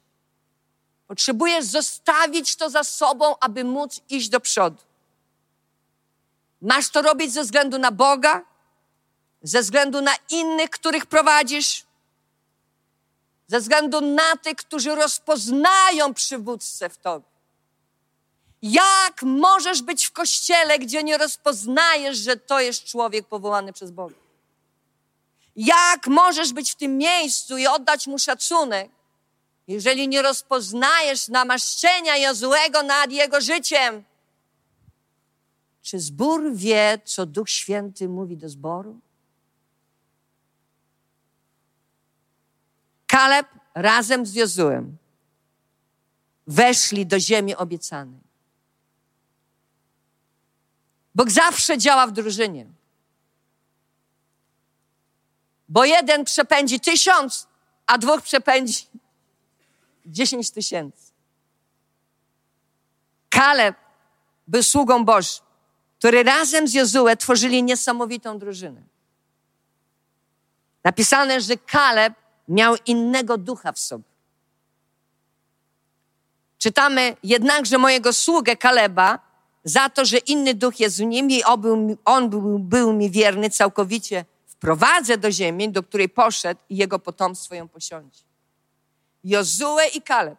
Potrzebujesz zostawić to za sobą, aby móc iść do przodu. Masz to robić ze względu na Boga, ze względu na innych, których prowadzisz, ze względu na tych, którzy rozpoznają przywódcę w Tobie. Jak możesz być w kościele, gdzie nie rozpoznajesz, że to jest człowiek powołany przez Boga? Jak możesz być w tym miejscu i oddać mu szacunek, jeżeli nie rozpoznajesz namaszczenia Jozułego nad jego życiem? Czy zbór wie, co Duch Święty mówi do zboru? Kaleb razem z Jozułem weszli do ziemi obiecanej. Bóg zawsze działa w drużynie. Bo jeden przepędzi tysiąc, a dwóch przepędzi dziesięć tysięcy. Kaleb był sługą Bożym, który razem z Jozue tworzyli niesamowitą drużynę. Napisane, że Kaleb miał innego ducha w sobie. Czytamy jednakże mojego sługę Kaleba za to, że inny duch jest w nim i on był, był mi wierny całkowicie. Wprowadzę do ziemi, do której poszedł i jego potomstwo ją posiądzie. Jozue i Kaleb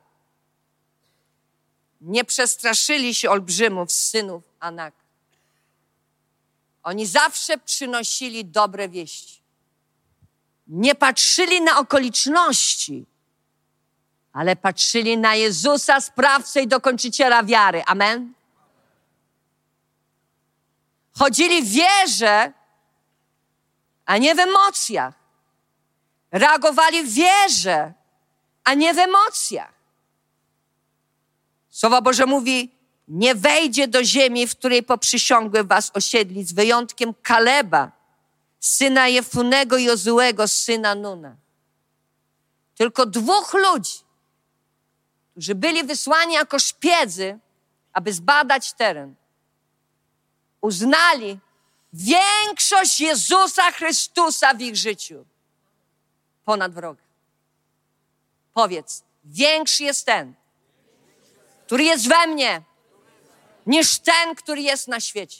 nie przestraszyli się olbrzymów, synów Anak. Oni zawsze przynosili dobre wieści. Nie patrzyli na okoliczności, ale patrzyli na Jezusa, sprawcę i dokończyciela wiary. Amen. Chodzili w wierze, a nie w emocjach. Reagowali w wierze, a nie w emocjach. Słowa Boże mówi, nie wejdzie do ziemi, w której poprzysiągłem was osiedlić, z wyjątkiem Kaleba, syna Jefunego i Jozułego, syna Nuna. Tylko dwóch ludzi, którzy byli wysłani jako szpiedzy, aby zbadać teren uznali większość Jezusa Chrystusa w ich życiu ponad wroga. Powiedz, większy jest ten, który jest we mnie, niż ten, który jest na świecie.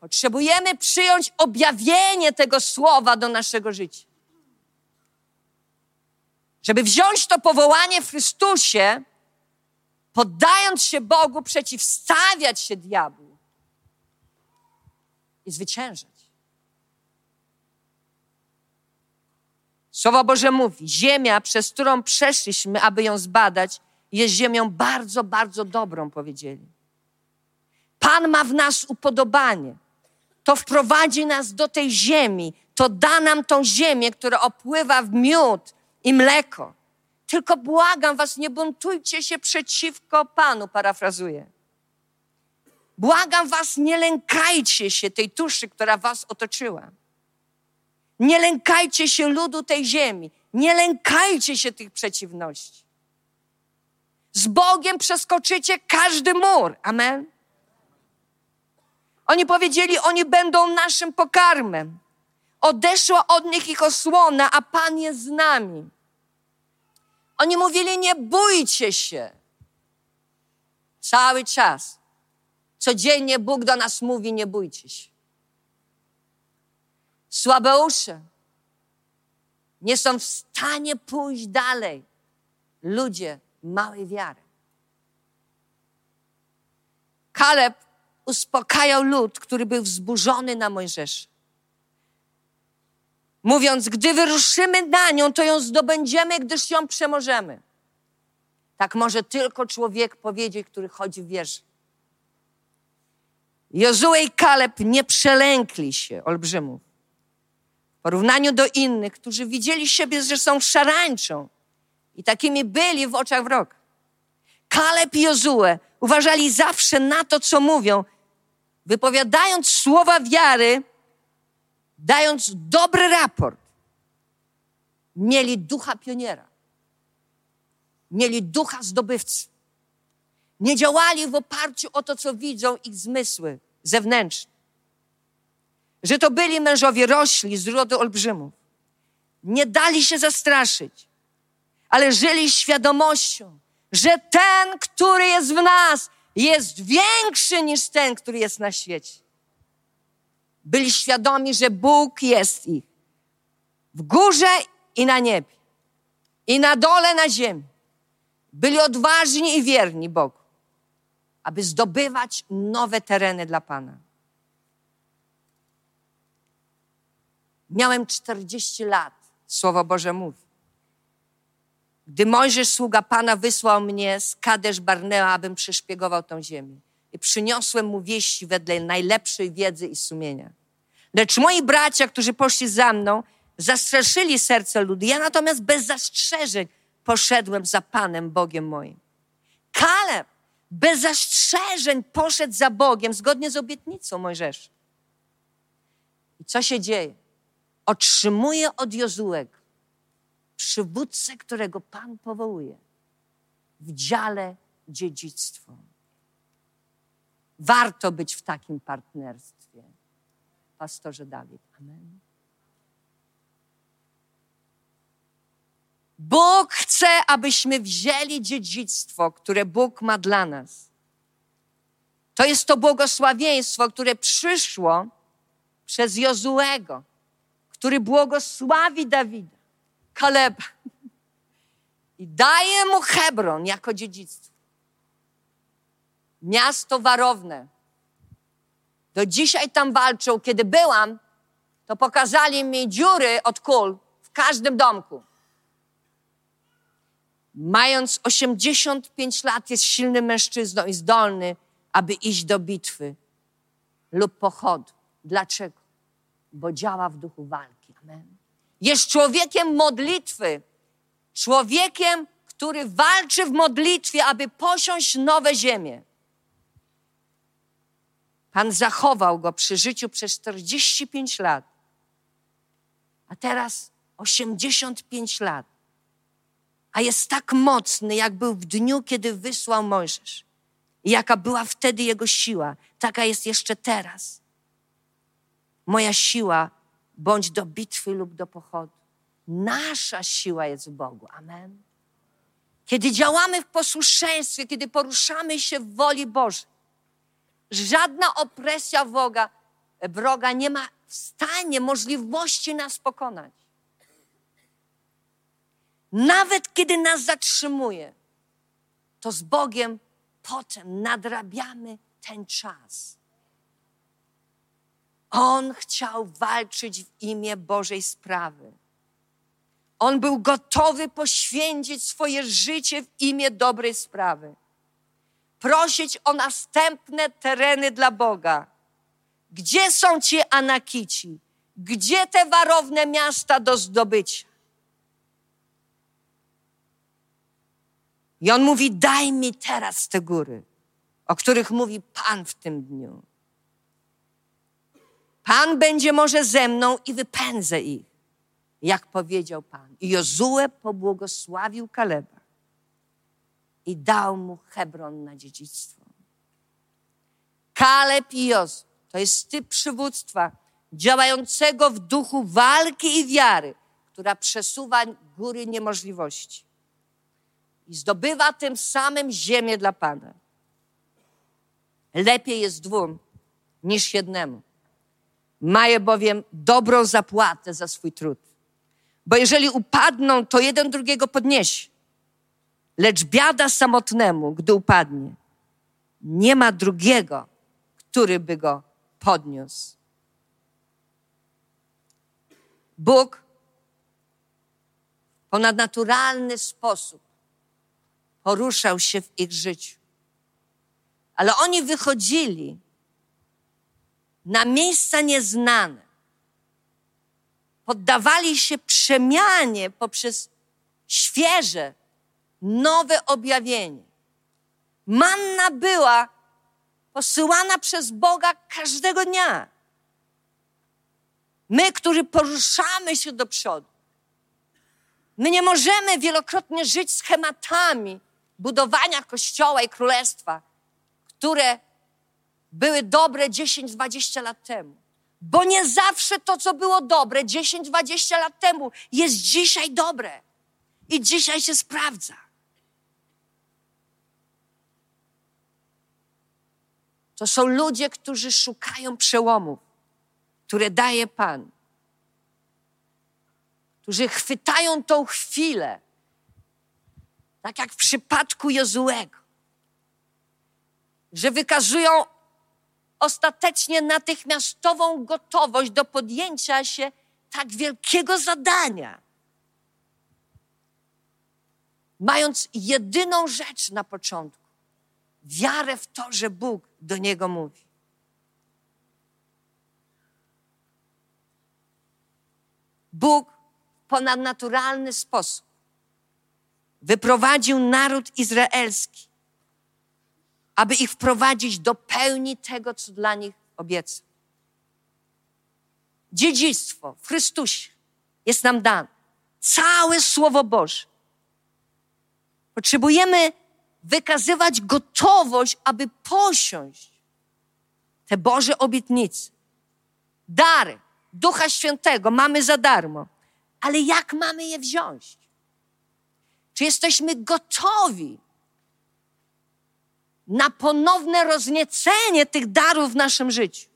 Potrzebujemy przyjąć objawienie tego słowa do naszego życia. Żeby wziąć to powołanie w Chrystusie poddając się Bogu, przeciwstawiać się diabłu i zwyciężać. Słowo Boże mówi: Ziemia, przez którą przeszliśmy, aby ją zbadać, jest ziemią bardzo, bardzo dobrą, powiedzieli. Pan ma w nas upodobanie. To wprowadzi nas do tej ziemi, to da nam tą ziemię, która opływa w miód i mleko. Tylko błagam was, nie buntujcie się przeciwko Panu, parafrazuję. Błagam was, nie lękajcie się tej tuszy, która was otoczyła. Nie lękajcie się ludu tej ziemi. Nie lękajcie się tych przeciwności. Z Bogiem przeskoczycie każdy mur. Amen. Oni powiedzieli, oni będą naszym pokarmem. Odeszła od nich ich osłona, a Pan jest z nami. Oni mówili, nie bójcie się. Cały czas. Codziennie Bóg do nas mówi, nie bójcie się. Słabeusze nie są w stanie pójść dalej. Ludzie małej wiary. Kaleb uspokajał lud, który był wzburzony na Mojżesza. Mówiąc, gdy wyruszymy na nią, to ją zdobędziemy, gdyż ją przemożemy. Tak może tylko człowiek powiedzieć, który chodzi w wierze. Jozue i Kaleb nie przelękli się olbrzymów. W porównaniu do innych, którzy widzieli siebie, że są szarańczą i takimi byli w oczach wroga. Kaleb i Jozue uważali zawsze na to, co mówią, wypowiadając słowa wiary, dając dobry raport. Mieli ducha pioniera. Mieli ducha zdobywcy. Nie działali w oparciu o to, co widzą ich zmysły zewnętrzne. Że to byli mężowie rośli z rodu olbrzymów. Nie dali się zastraszyć, ale żyli świadomością, że ten, który jest w nas, jest większy niż ten, który jest na świecie. Byli świadomi, że Bóg jest ich w górze i na niebie, i na dole na ziemi. Byli odważni i wierni Bogu aby zdobywać nowe tereny dla Pana. Miałem 40 lat, Słowo Boże mówi. Gdy Mojżesz, sługa Pana, wysłał mnie z Kadesz Barnea, abym przeszpiegował tą ziemię. I przyniosłem mu wieści wedle najlepszej wiedzy i sumienia. Lecz moi bracia, którzy poszli za mną, zastraszyli serce ludu. Ja natomiast bez zastrzeżeń poszedłem za Panem, Bogiem moim. Kaleb bez zastrzeżeń poszedł za Bogiem zgodnie z obietnicą Mojżesza. I co się dzieje? Otrzymuje od Jozułego przywódcę, którego Pan powołuje w dziale dziedzictwo. Warto być w takim partnerstwie. Pastorze Dawid. Amen. Bóg chce, abyśmy wzięli dziedzictwo, które Bóg ma dla nas. To jest to błogosławieństwo, które przyszło przez Jozuego, który błogosławi Dawida, Kaleba i daje mu Hebron jako dziedzictwo. Miasto warowne. Do dzisiaj tam walczą. Kiedy byłam, to pokazali mi dziury od kul w każdym domku mając 85 lat, jest silnym mężczyzną i zdolny, aby iść do bitwy lub pochodu. Dlaczego? Bo działa w duchu walki. Amen. Jest człowiekiem modlitwy, człowiekiem, który walczy w modlitwie, aby posiąść nowe ziemie. Pan zachował go przy życiu przez 45 lat, a teraz 85 lat a jest tak mocny, jak był w dniu, kiedy wysłał Mojżesz. I jaka była wtedy jego siła, taka jest jeszcze teraz. Moja siła bądź do bitwy lub do pochodu. Nasza siła jest w Bogu. Amen. Kiedy działamy w posłuszeństwie, kiedy poruszamy się w woli Bożej, żadna opresja wroga, wroga nie ma w stanie możliwości nas pokonać. Nawet kiedy nas zatrzymuje, to z Bogiem potem nadrabiamy ten czas. On chciał walczyć w imię Bożej sprawy. On był gotowy poświęcić swoje życie w imię dobrej sprawy. Prosić o następne tereny dla Boga. Gdzie są ci Anakici? Gdzie te warowne miasta do zdobycia? I on mówi: Daj mi teraz te góry, o których mówi Pan w tym dniu. Pan będzie może ze mną i wypędzę ich, jak powiedział Pan. I Jozue pobłogosławił Kaleba i dał mu Hebron na dziedzictwo. Kaleb i Jozu to jest typ przywództwa działającego w duchu walki i wiary, która przesuwa góry niemożliwości i zdobywa tym samym ziemię dla Pana. Lepiej jest dwóm niż jednemu. Mają bowiem dobrą zapłatę za swój trud. Bo jeżeli upadną, to jeden drugiego podniesie. Lecz biada samotnemu, gdy upadnie. Nie ma drugiego, który by go podniósł. Bóg w ponadnaturalny sposób poruszał się w ich życiu. Ale oni wychodzili na miejsca nieznane. Poddawali się przemianie poprzez świeże, nowe objawienie. Manna była posyłana przez Boga każdego dnia. My, którzy poruszamy się do przodu, my nie możemy wielokrotnie żyć schematami budowania kościoła i królestwa, które były dobre 10-20 lat temu. Bo nie zawsze to, co było dobre 10-20 lat temu, jest dzisiaj dobre i dzisiaj się sprawdza. To są ludzie, którzy szukają przełomów, które daje Pan. Którzy chwytają tą chwilę, tak jak w przypadku Jozuego, że wykazują ostatecznie natychmiastową gotowość do podjęcia się tak wielkiego zadania. Mając jedyną rzecz na początku wiarę w to, że Bóg do niego mówi. Bóg w ponadnaturalny sposób wyprowadził naród izraelski, aby ich wprowadzić do pełni tego, co dla nich obiecał. Dziedzictwo w Chrystusie jest nam dane. Całe Słowo Boże. Potrzebujemy wykazywać gotowość, aby posiąść te Boże obietnice. Dary Ducha Świętego mamy za darmo, ale jak mamy je wziąć? Czy jesteśmy gotowi na ponowne rozniecenie tych darów w naszym życiu?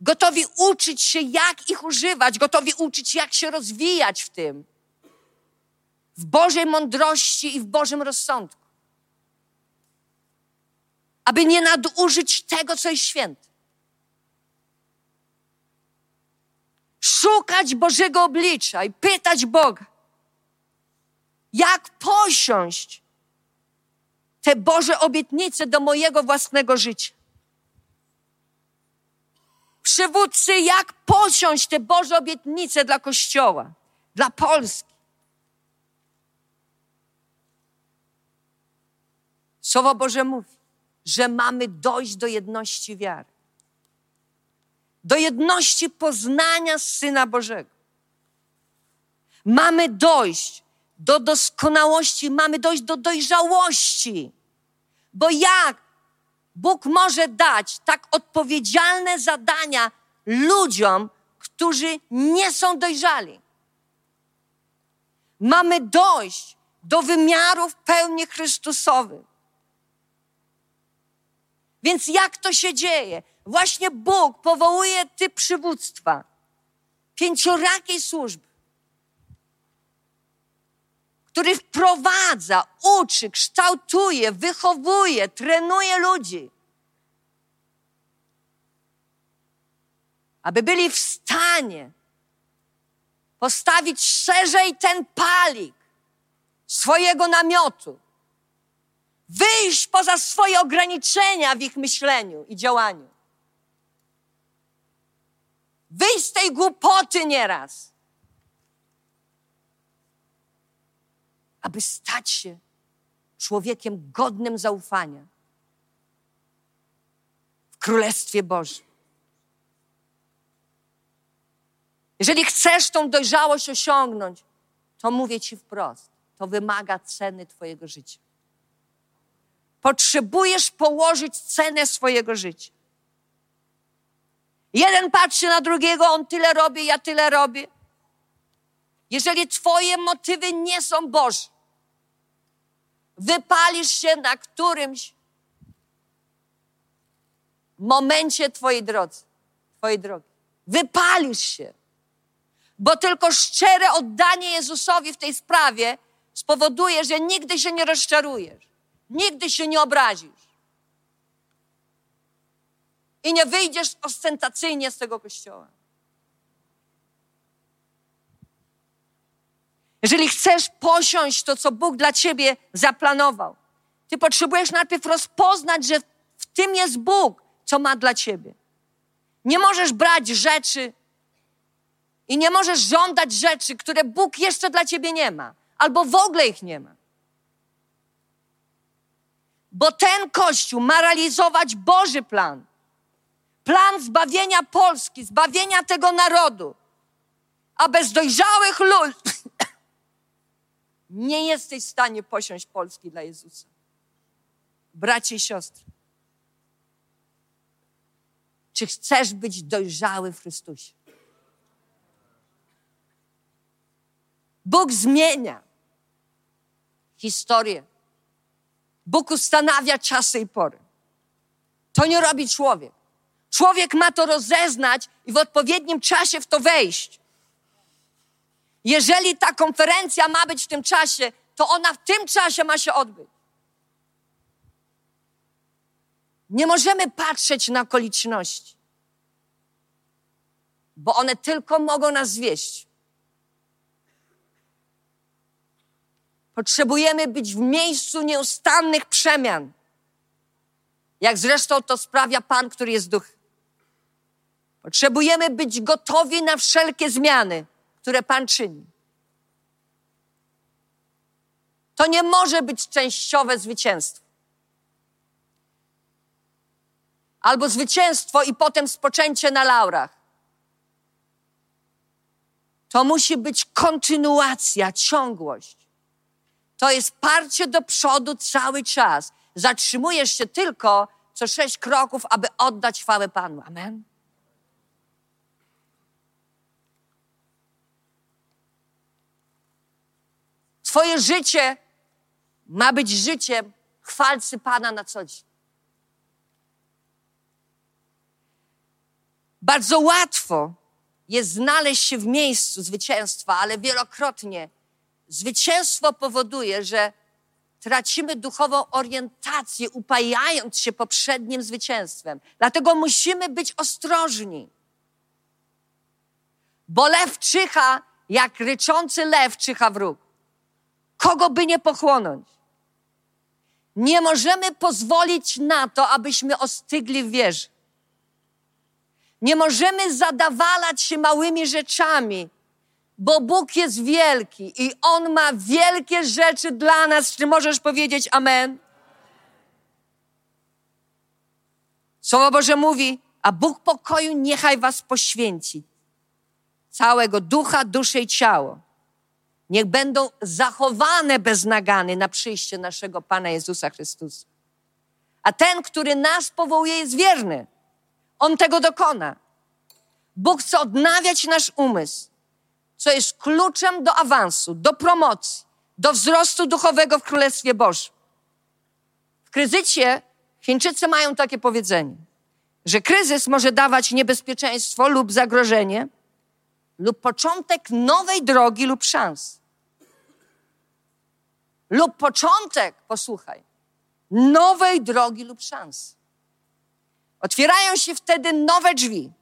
Gotowi uczyć się, jak ich używać, gotowi uczyć, jak się rozwijać w tym, w Bożej mądrości i w Bożym rozsądku, aby nie nadużyć tego, co jest święte. Szukać Bożego oblicza i pytać Boga, jak posiąść te Boże obietnice do mojego własnego życia. Przywódcy, jak posiąść te Boże obietnice dla Kościoła, dla Polski. Słowo Boże mówi, że mamy dojść do jedności wiary, do jedności poznania Syna Bożego. Mamy dojść do doskonałości, mamy dojść do dojrzałości. Bo jak Bóg może dać tak odpowiedzialne zadania ludziom, którzy nie są dojrzali? Mamy dojść do wymiarów pełni Chrystusowych. Więc jak to się dzieje? Właśnie Bóg powołuje typ przywództwa, pięciorakiej służby który wprowadza, uczy, kształtuje, wychowuje, trenuje ludzi. Aby byli w stanie postawić szerzej ten palik swojego namiotu, wyjść poza swoje ograniczenia w ich myśleniu i działaniu. Wyjść z tej głupoty nieraz, aby stać się człowiekiem godnym zaufania w Królestwie Bożym. Jeżeli chcesz tą dojrzałość osiągnąć, to mówię Ci wprost, to wymaga ceny Twojego życia. Potrzebujesz położyć cenę swojego życia. Jeden patrzy na drugiego, on tyle robi, ja tyle robię. Jeżeli Twoje motywy nie są Boże, wypalisz się na którymś momencie Twojej Twojej drogi. Wypalisz się bo tylko szczere oddanie Jezusowi w tej sprawie spowoduje, że nigdy się nie rozczarujesz, nigdy się nie obrazisz i nie wyjdziesz ostentacyjnie z tego kościoła. Jeżeli chcesz posiąść to, co Bóg dla ciebie zaplanował, ty potrzebujesz najpierw rozpoznać, że w tym jest Bóg, co ma dla ciebie. Nie możesz brać rzeczy i nie możesz żądać rzeczy, które Bóg jeszcze dla ciebie nie ma, albo w ogóle ich nie ma. Bo ten Kościół ma realizować Boży plan. Plan zbawienia Polski, zbawienia tego narodu. A bez dojrzałych ludzi nie jesteś w stanie posiąść Polski dla Jezusa. Bracie i siostry, czy chcesz być dojrzały w Chrystusie? Bóg zmienia historię. Bóg ustanawia czasy i pory. To nie robi człowiek. Człowiek ma to rozeznać i w odpowiednim czasie w to wejść. Jeżeli ta konferencja ma być w tym czasie, to ona w tym czasie ma się odbyć. Nie możemy patrzeć na okoliczności, bo one tylko mogą nas zwieść. Potrzebujemy być w miejscu nieustannych przemian. Jak zresztą to sprawia Pan, który jest duch. Potrzebujemy być gotowi na wszelkie zmiany, które Pan czyni. To nie może być częściowe zwycięstwo. Albo zwycięstwo i potem spoczęcie na laurach. To musi być kontynuacja, ciągłość. To jest parcie do przodu cały czas. Zatrzymujesz się tylko co sześć kroków, aby oddać chwałę Panu. Amen. Twoje życie ma być życiem chwalcy Pana na co dzień. Bardzo łatwo jest znaleźć się w miejscu zwycięstwa, ale wielokrotnie Zwycięstwo powoduje, że tracimy duchową orientację, upajając się poprzednim zwycięstwem. Dlatego musimy być ostrożni. Bo lew czyha, jak ryczący lew czyha wróg. Kogo by nie pochłonąć? Nie możemy pozwolić na to, abyśmy ostygli w wierze. Nie możemy zadawalać się małymi rzeczami, bo Bóg jest wielki i On ma wielkie rzeczy dla nas. Czy możesz powiedzieć Amen? Słowo Boże mówi, a Bóg pokoju niechaj was poświęci. Całego ducha, duszę i ciało. Niech będą zachowane bez nagany na przyjście naszego Pana Jezusa Chrystusa. A ten, który nas powołuje, jest wierny. On tego dokona. Bóg chce odnawiać nasz umysł co jest kluczem do awansu, do promocji, do wzrostu duchowego w Królestwie Bożym. W kryzysie Chińczycy mają takie powiedzenie, że kryzys może dawać niebezpieczeństwo lub zagrożenie, lub początek nowej drogi lub szans. lub początek, posłuchaj, nowej drogi lub szansy. Otwierają się wtedy nowe drzwi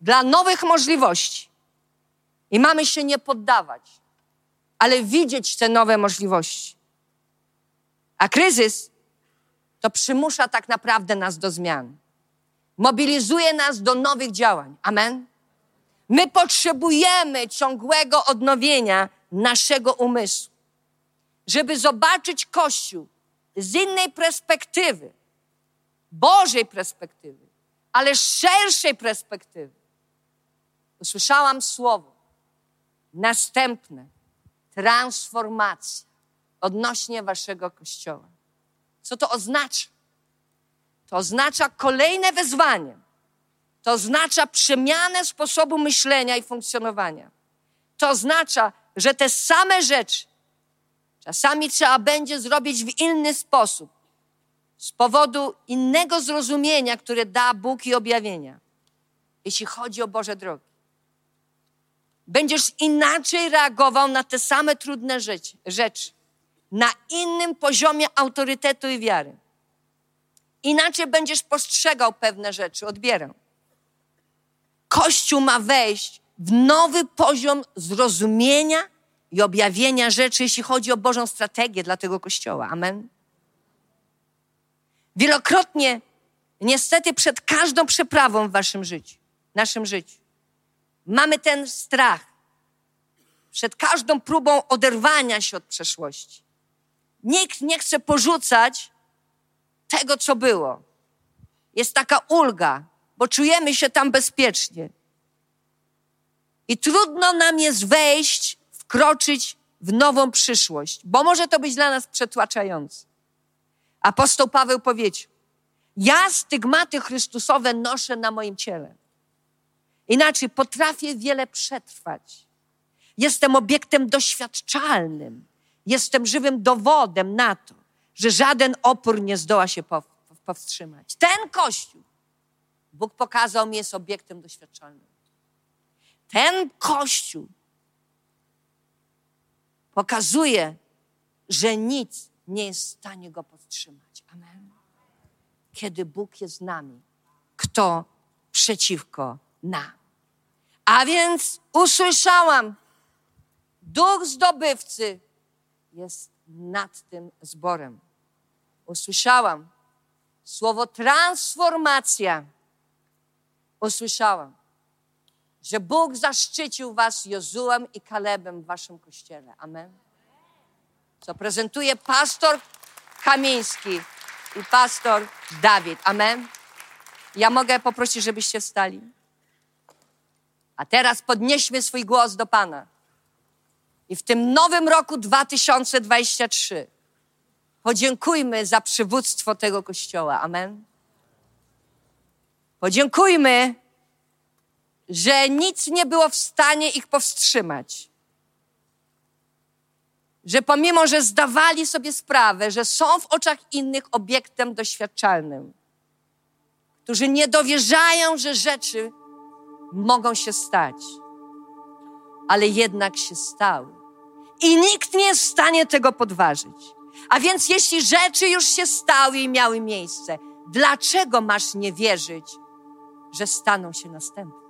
dla nowych możliwości. I mamy się nie poddawać, ale widzieć te nowe możliwości. A kryzys to przymusza tak naprawdę nas do zmian. Mobilizuje nas do nowych działań. Amen. My potrzebujemy ciągłego odnowienia naszego umysłu, żeby zobaczyć Kościół z innej perspektywy, Bożej perspektywy, ale szerszej perspektywy. Usłyszałam słowo następne transformacja odnośnie waszego kościoła. Co to oznacza? To oznacza kolejne wezwanie. To oznacza przemianę sposobu myślenia i funkcjonowania. To oznacza, że te same rzeczy czasami trzeba będzie zrobić w inny sposób, z powodu innego zrozumienia, które da Bóg i objawienia, jeśli chodzi o Boże drogi. Będziesz inaczej reagował na te same trudne rzeczy, rzeczy na innym poziomie autorytetu i wiary. Inaczej będziesz postrzegał pewne rzeczy, odbierał. Kościół ma wejść w nowy poziom zrozumienia i objawienia rzeczy, jeśli chodzi o Bożą strategię dla tego Kościoła. Amen. Wielokrotnie, niestety, przed każdą przeprawą w waszym życiu, naszym życiu, mamy ten strach. Przed każdą próbą oderwania się od przeszłości. Nikt nie chce porzucać tego, co było. Jest taka ulga, bo czujemy się tam bezpiecznie. I trudno nam jest wejść, wkroczyć w nową przyszłość, bo może to być dla nas przetłaczające. Apostoł Paweł powiedział: Ja stygmaty Chrystusowe noszę na moim ciele. Inaczej potrafię wiele przetrwać. Jestem obiektem doświadczalnym. Jestem żywym dowodem na to, że żaden opór nie zdoła się powstrzymać. Ten Kościół, Bóg pokazał mi, jest obiektem doświadczalnym. Ten Kościół pokazuje, że nic nie jest w stanie go powstrzymać. Amen. Kiedy Bóg jest z nami, kto przeciwko nam? A więc usłyszałam, duch zdobywcy jest nad tym zborem. Usłyszałam słowo transformacja. Usłyszałam, że Bóg zaszczycił was Jozułem i Kalebem w waszym kościele. Amen. Co prezentuje pastor Kamiński i pastor Dawid. Amen. Ja mogę poprosić, żebyście wstali. A teraz podnieśmy swój głos do Pana. I w tym nowym roku 2023 podziękujmy za przywództwo tego kościoła. Amen. Podziękujmy, że nic nie było w stanie ich powstrzymać. Że pomimo, że zdawali sobie sprawę, że są w oczach innych obiektem doświadczalnym, którzy nie dowierzają, że rzeczy mogą się stać, ale jednak się stały i nikt nie jest w stanie tego podważyć. A więc jeśli rzeczy już się stały i miały miejsce, dlaczego masz nie wierzyć, że staną się następne?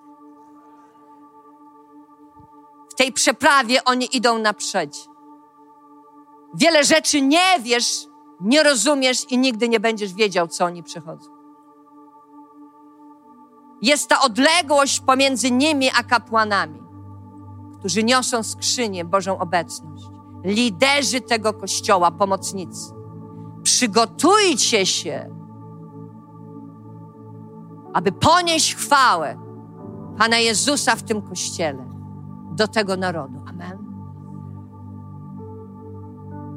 W tej przeprawie oni idą naprzód. Wiele rzeczy nie wiesz, nie rozumiesz i nigdy nie będziesz wiedział, co oni przechodzą. Jest ta odległość pomiędzy nimi a kapłanami którzy niosą skrzynię Bożą obecność. Liderzy tego kościoła, pomocnicy. Przygotujcie się, aby ponieść chwałę Pana Jezusa w tym kościele do tego narodu. Amen.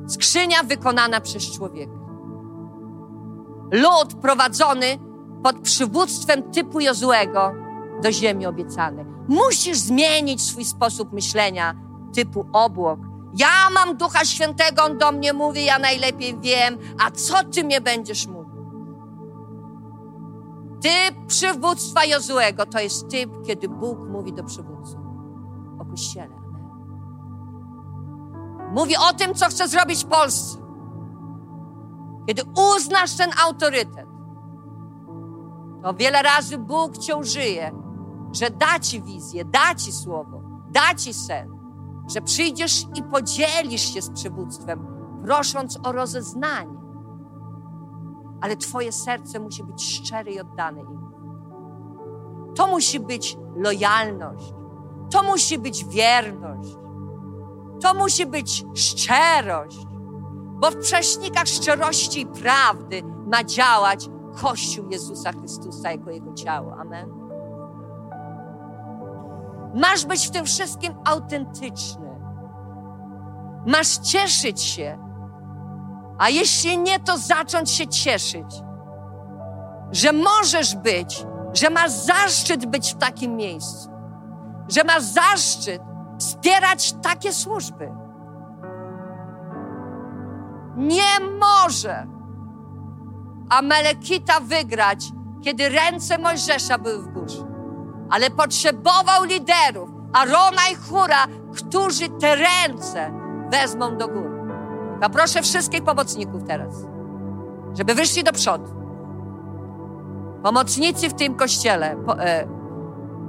Skrzynia wykonana przez człowieka. Lud prowadzony pod przywództwem typu Jozłego do ziemi obiecanej. Musisz zmienić swój sposób myślenia typu obłok. Ja mam Ducha Świętego, On do mnie mówi, ja najlepiej wiem, a co Ty mnie będziesz mówił? Typ przywództwa Jozłego to jest typ, kiedy Bóg mówi do przywódców o Kościele. Mówi o tym, co chce zrobić w Polsce. Kiedy uznasz ten autorytet, to wiele razy Bóg cię użyje, że da ci wizję, da ci słowo, da ci sen, że przyjdziesz i podzielisz się z przywództwem, prosząc o rozeznanie. Ale Twoje serce musi być szczere i oddane im. To musi być lojalność, to musi być wierność, to musi być szczerość, bo w prześnikach szczerości i prawdy ma działać Kościół Jezusa Chrystusa jako Jego ciało. Amen. Masz być w tym wszystkim autentyczny. Masz cieszyć się, a jeśli nie, to zacząć się cieszyć, że możesz być, że masz zaszczyt być w takim miejscu, że masz zaszczyt wspierać takie służby. Nie może Amalekita wygrać, kiedy ręce Mojżesza były w górze. Ale potrzebował liderów, Arona i Hura, którzy te ręce wezmą do góry. Poproszę wszystkich pomocników teraz, żeby wyszli do przodu. Pomocnicy w tym kościele, po, e,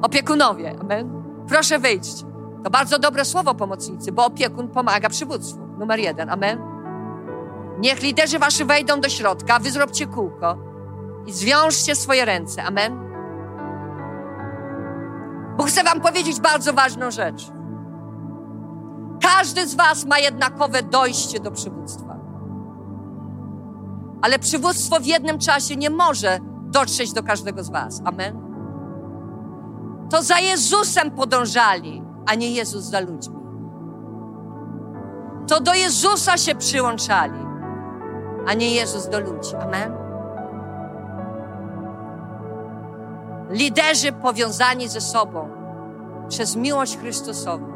opiekunowie, amen. Proszę wyjść. To bardzo dobre słowo pomocnicy, bo opiekun pomaga przywództwu. Numer jeden, amen. Niech liderzy wasi wejdą do środka, wy zróbcie kółko i zwiążcie swoje ręce, amen. Bo chcę wam powiedzieć bardzo ważną rzecz. Każdy z was ma jednakowe dojście do przywództwa. Ale przywództwo w jednym czasie nie może dotrzeć do każdego z was. Amen. To za Jezusem podążali, a nie Jezus za ludźmi. To do Jezusa się przyłączali, a nie Jezus do ludzi. Amen. Liderzy powiązani ze sobą przez miłość Chrystusową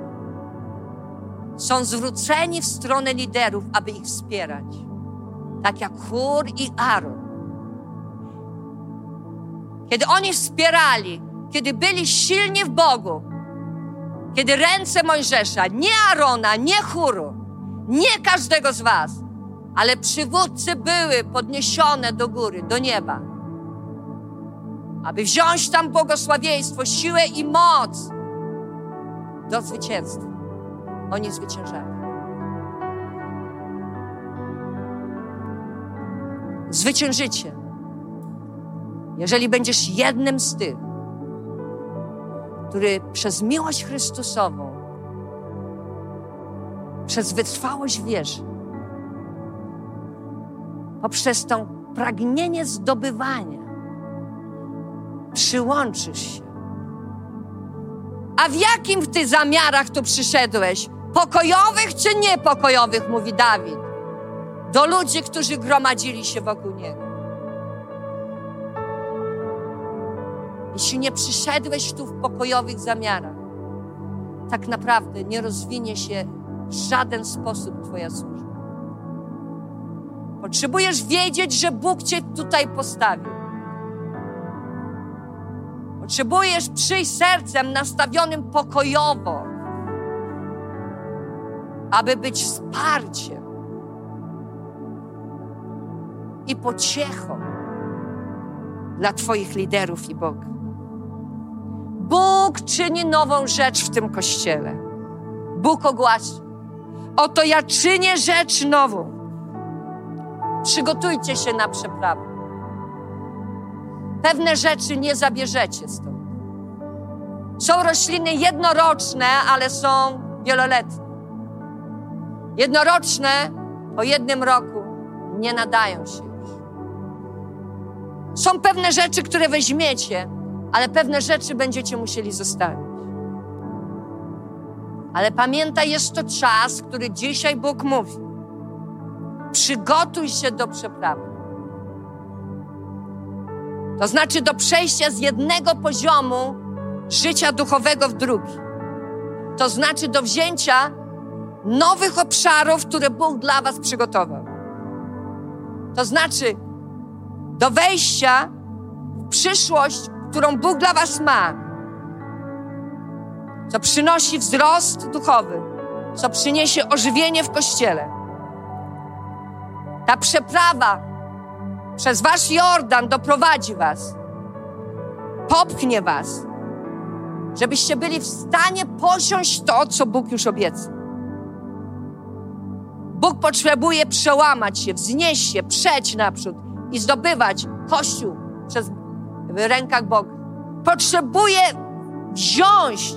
są zwróceni w stronę liderów, aby ich wspierać. Tak jak Chór i Aaron. Kiedy oni wspierali, kiedy byli silni w Bogu, kiedy ręce Mojżesza, nie Arona, nie Chóru, nie każdego z was, ale przywódcy były podniesione do góry, do nieba, aby wziąć tam błogosławieństwo, siłę i moc do zwycięstwa. Oni zwyciężali. Zwyciężycie, jeżeli będziesz jednym z tych, który przez miłość Chrystusową, przez wytrwałość wierzy, poprzez to pragnienie zdobywania, przyłączysz się. A w jakim ty zamiarach tu przyszedłeś? Pokojowych czy niepokojowych, mówi Dawid, do ludzi, którzy gromadzili się wokół niego. Jeśli nie przyszedłeś tu w pokojowych zamiarach, tak naprawdę nie rozwinie się w żaden sposób Twoja służba. Potrzebujesz wiedzieć, że Bóg Cię tutaj postawił. Potrzebujesz przyjść sercem nastawionym pokojowo, aby być wsparciem i pociechą dla Twoich liderów i Boga. Bóg czyni nową rzecz w tym kościele. Bóg ogłasza: Oto ja czynię rzecz nową. Przygotujcie się na przeprawę. Pewne rzeczy nie zabierzecie stąd. Są rośliny jednoroczne, ale są wieloletnie. Jednoroczne po jednym roku nie nadają się już. Są pewne rzeczy, które weźmiecie, ale pewne rzeczy będziecie musieli zostawić. Ale pamiętaj, jest to czas, który dzisiaj Bóg mówi. Przygotuj się do przeprawy. To znaczy do przejścia z jednego poziomu życia duchowego w drugi. To znaczy do wzięcia nowych obszarów, które Bóg dla Was przygotował. To znaczy do wejścia w przyszłość, którą Bóg dla Was ma, co przynosi wzrost duchowy, co przyniesie ożywienie w kościele. Ta przeprawa przez wasz Jordan doprowadzi was, popchnie was, żebyście byli w stanie posiąść to, co Bóg już obiecał. Bóg potrzebuje przełamać się, wznieść się, przeć naprzód i zdobywać Kościół przez, w rękach Boga. Potrzebuje wziąć,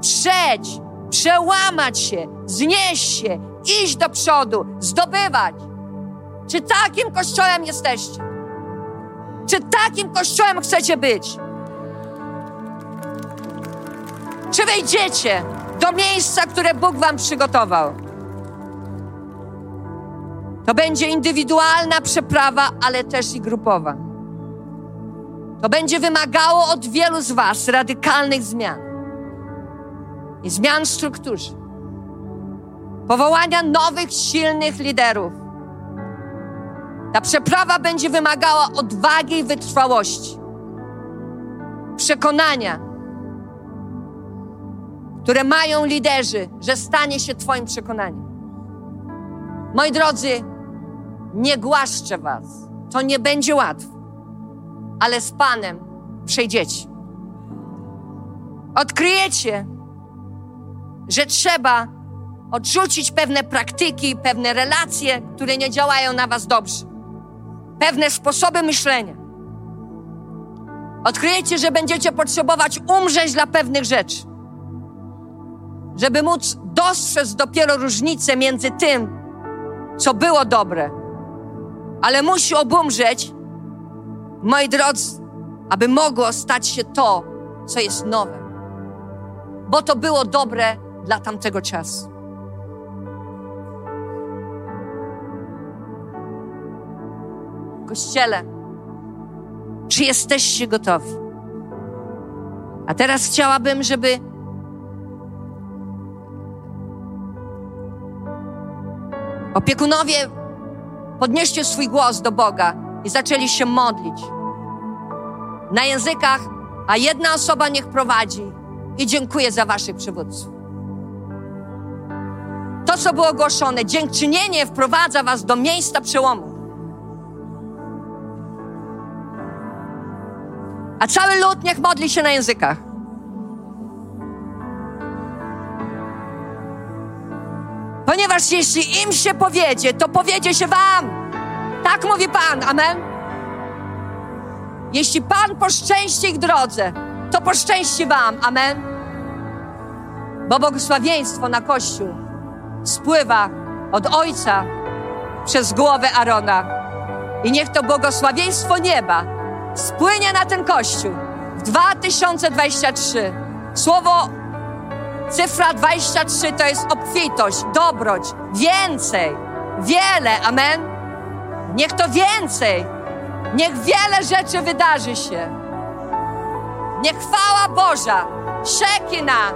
przeć, przełamać się, znieść się, iść do przodu, zdobywać. Czy takim kościołem jesteście? Czy takim kościołem chcecie być? Czy wejdziecie do miejsca, które Bóg Wam przygotował? To będzie indywidualna przeprawa, ale też i grupowa. To będzie wymagało od wielu z Was radykalnych zmian i zmian w strukturze, powołania nowych, silnych liderów. Ta przeprawa będzie wymagała odwagi i wytrwałości, przekonania, które mają liderzy, że stanie się Twoim przekonaniem. Moi drodzy, nie głaszczę Was. To nie będzie łatwe, ale z Panem przejdziecie. Odkryjecie, że trzeba odrzucić pewne praktyki, pewne relacje, które nie działają na Was dobrze, pewne sposoby myślenia. Odkryjecie, że będziecie potrzebować umrzeć dla pewnych rzeczy, żeby móc dostrzec dopiero różnicę między tym, co było dobre, ale musi obumrzeć, moi drodzy, aby mogło stać się to, co jest nowe. Bo to było dobre dla tamtego czasu. Kościele, czy jesteście gotowi? A teraz chciałabym, żeby opiekunowie podnieście swój głos do Boga i zaczęli się modlić na językach, a jedna osoba niech prowadzi i dziękuję za waszych przywódców. To, co było ogłoszone, dziękczynienie wprowadza was do miejsca przełomu. A cały lud niech modli się na językach. Ponieważ jeśli im się powiedzie, to powiedzie się wam. Tak mówi Pan. Amen. Jeśli Pan poszczęści ich drodze, to poszczęści wam. Amen. Bo błogosławieństwo na Kościół spływa od Ojca przez głowę Arona. I niech to błogosławieństwo nieba spłynie na ten Kościół w 2023. Słowo cyfra 23 to jest obfitość, dobroć, więcej, wiele, amen. Niech to więcej, niech wiele rzeczy wydarzy się. Niech chwała Boża, Szekina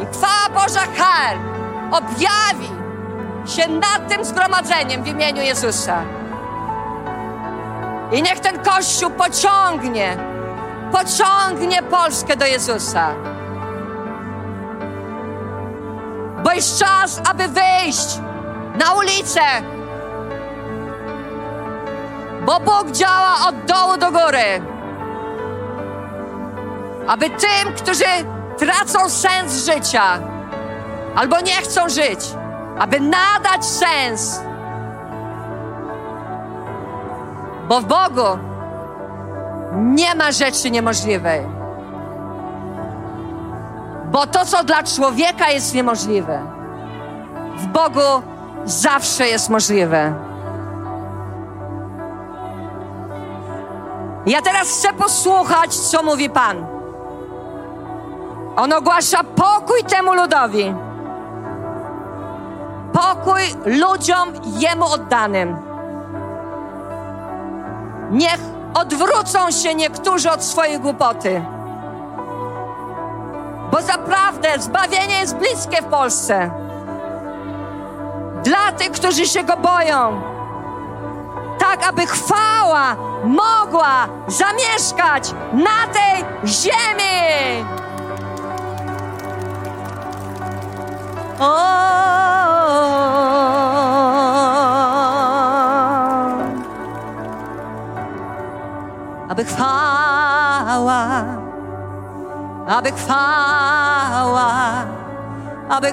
i chwała Boża Her objawi się nad tym zgromadzeniem w imieniu Jezusa. I niech ten Kościół pociągnie, pociągnie Polskę do Jezusa. Bo jest czas, aby wyjść na ulicę. Bo Bóg działa od dołu do góry. Aby tym, którzy tracą sens życia albo nie chcą żyć, aby nadać sens Bo w Bogu nie ma rzeczy niemożliwej. Bo to, co dla człowieka jest niemożliwe, w Bogu zawsze jest możliwe. Ja teraz chcę posłuchać, co mówi Pan. On ogłasza pokój temu ludowi. Pokój ludziom Jemu oddanym. Niech odwrócą się niektórzy od swojej głupoty. Bo zaprawdę zbawienie jest bliskie w Polsce. Dla tych, którzy się go boją. Tak, aby chwała mogła zamieszkać na tej ziemi. Aby chwała, aby chwała, chwała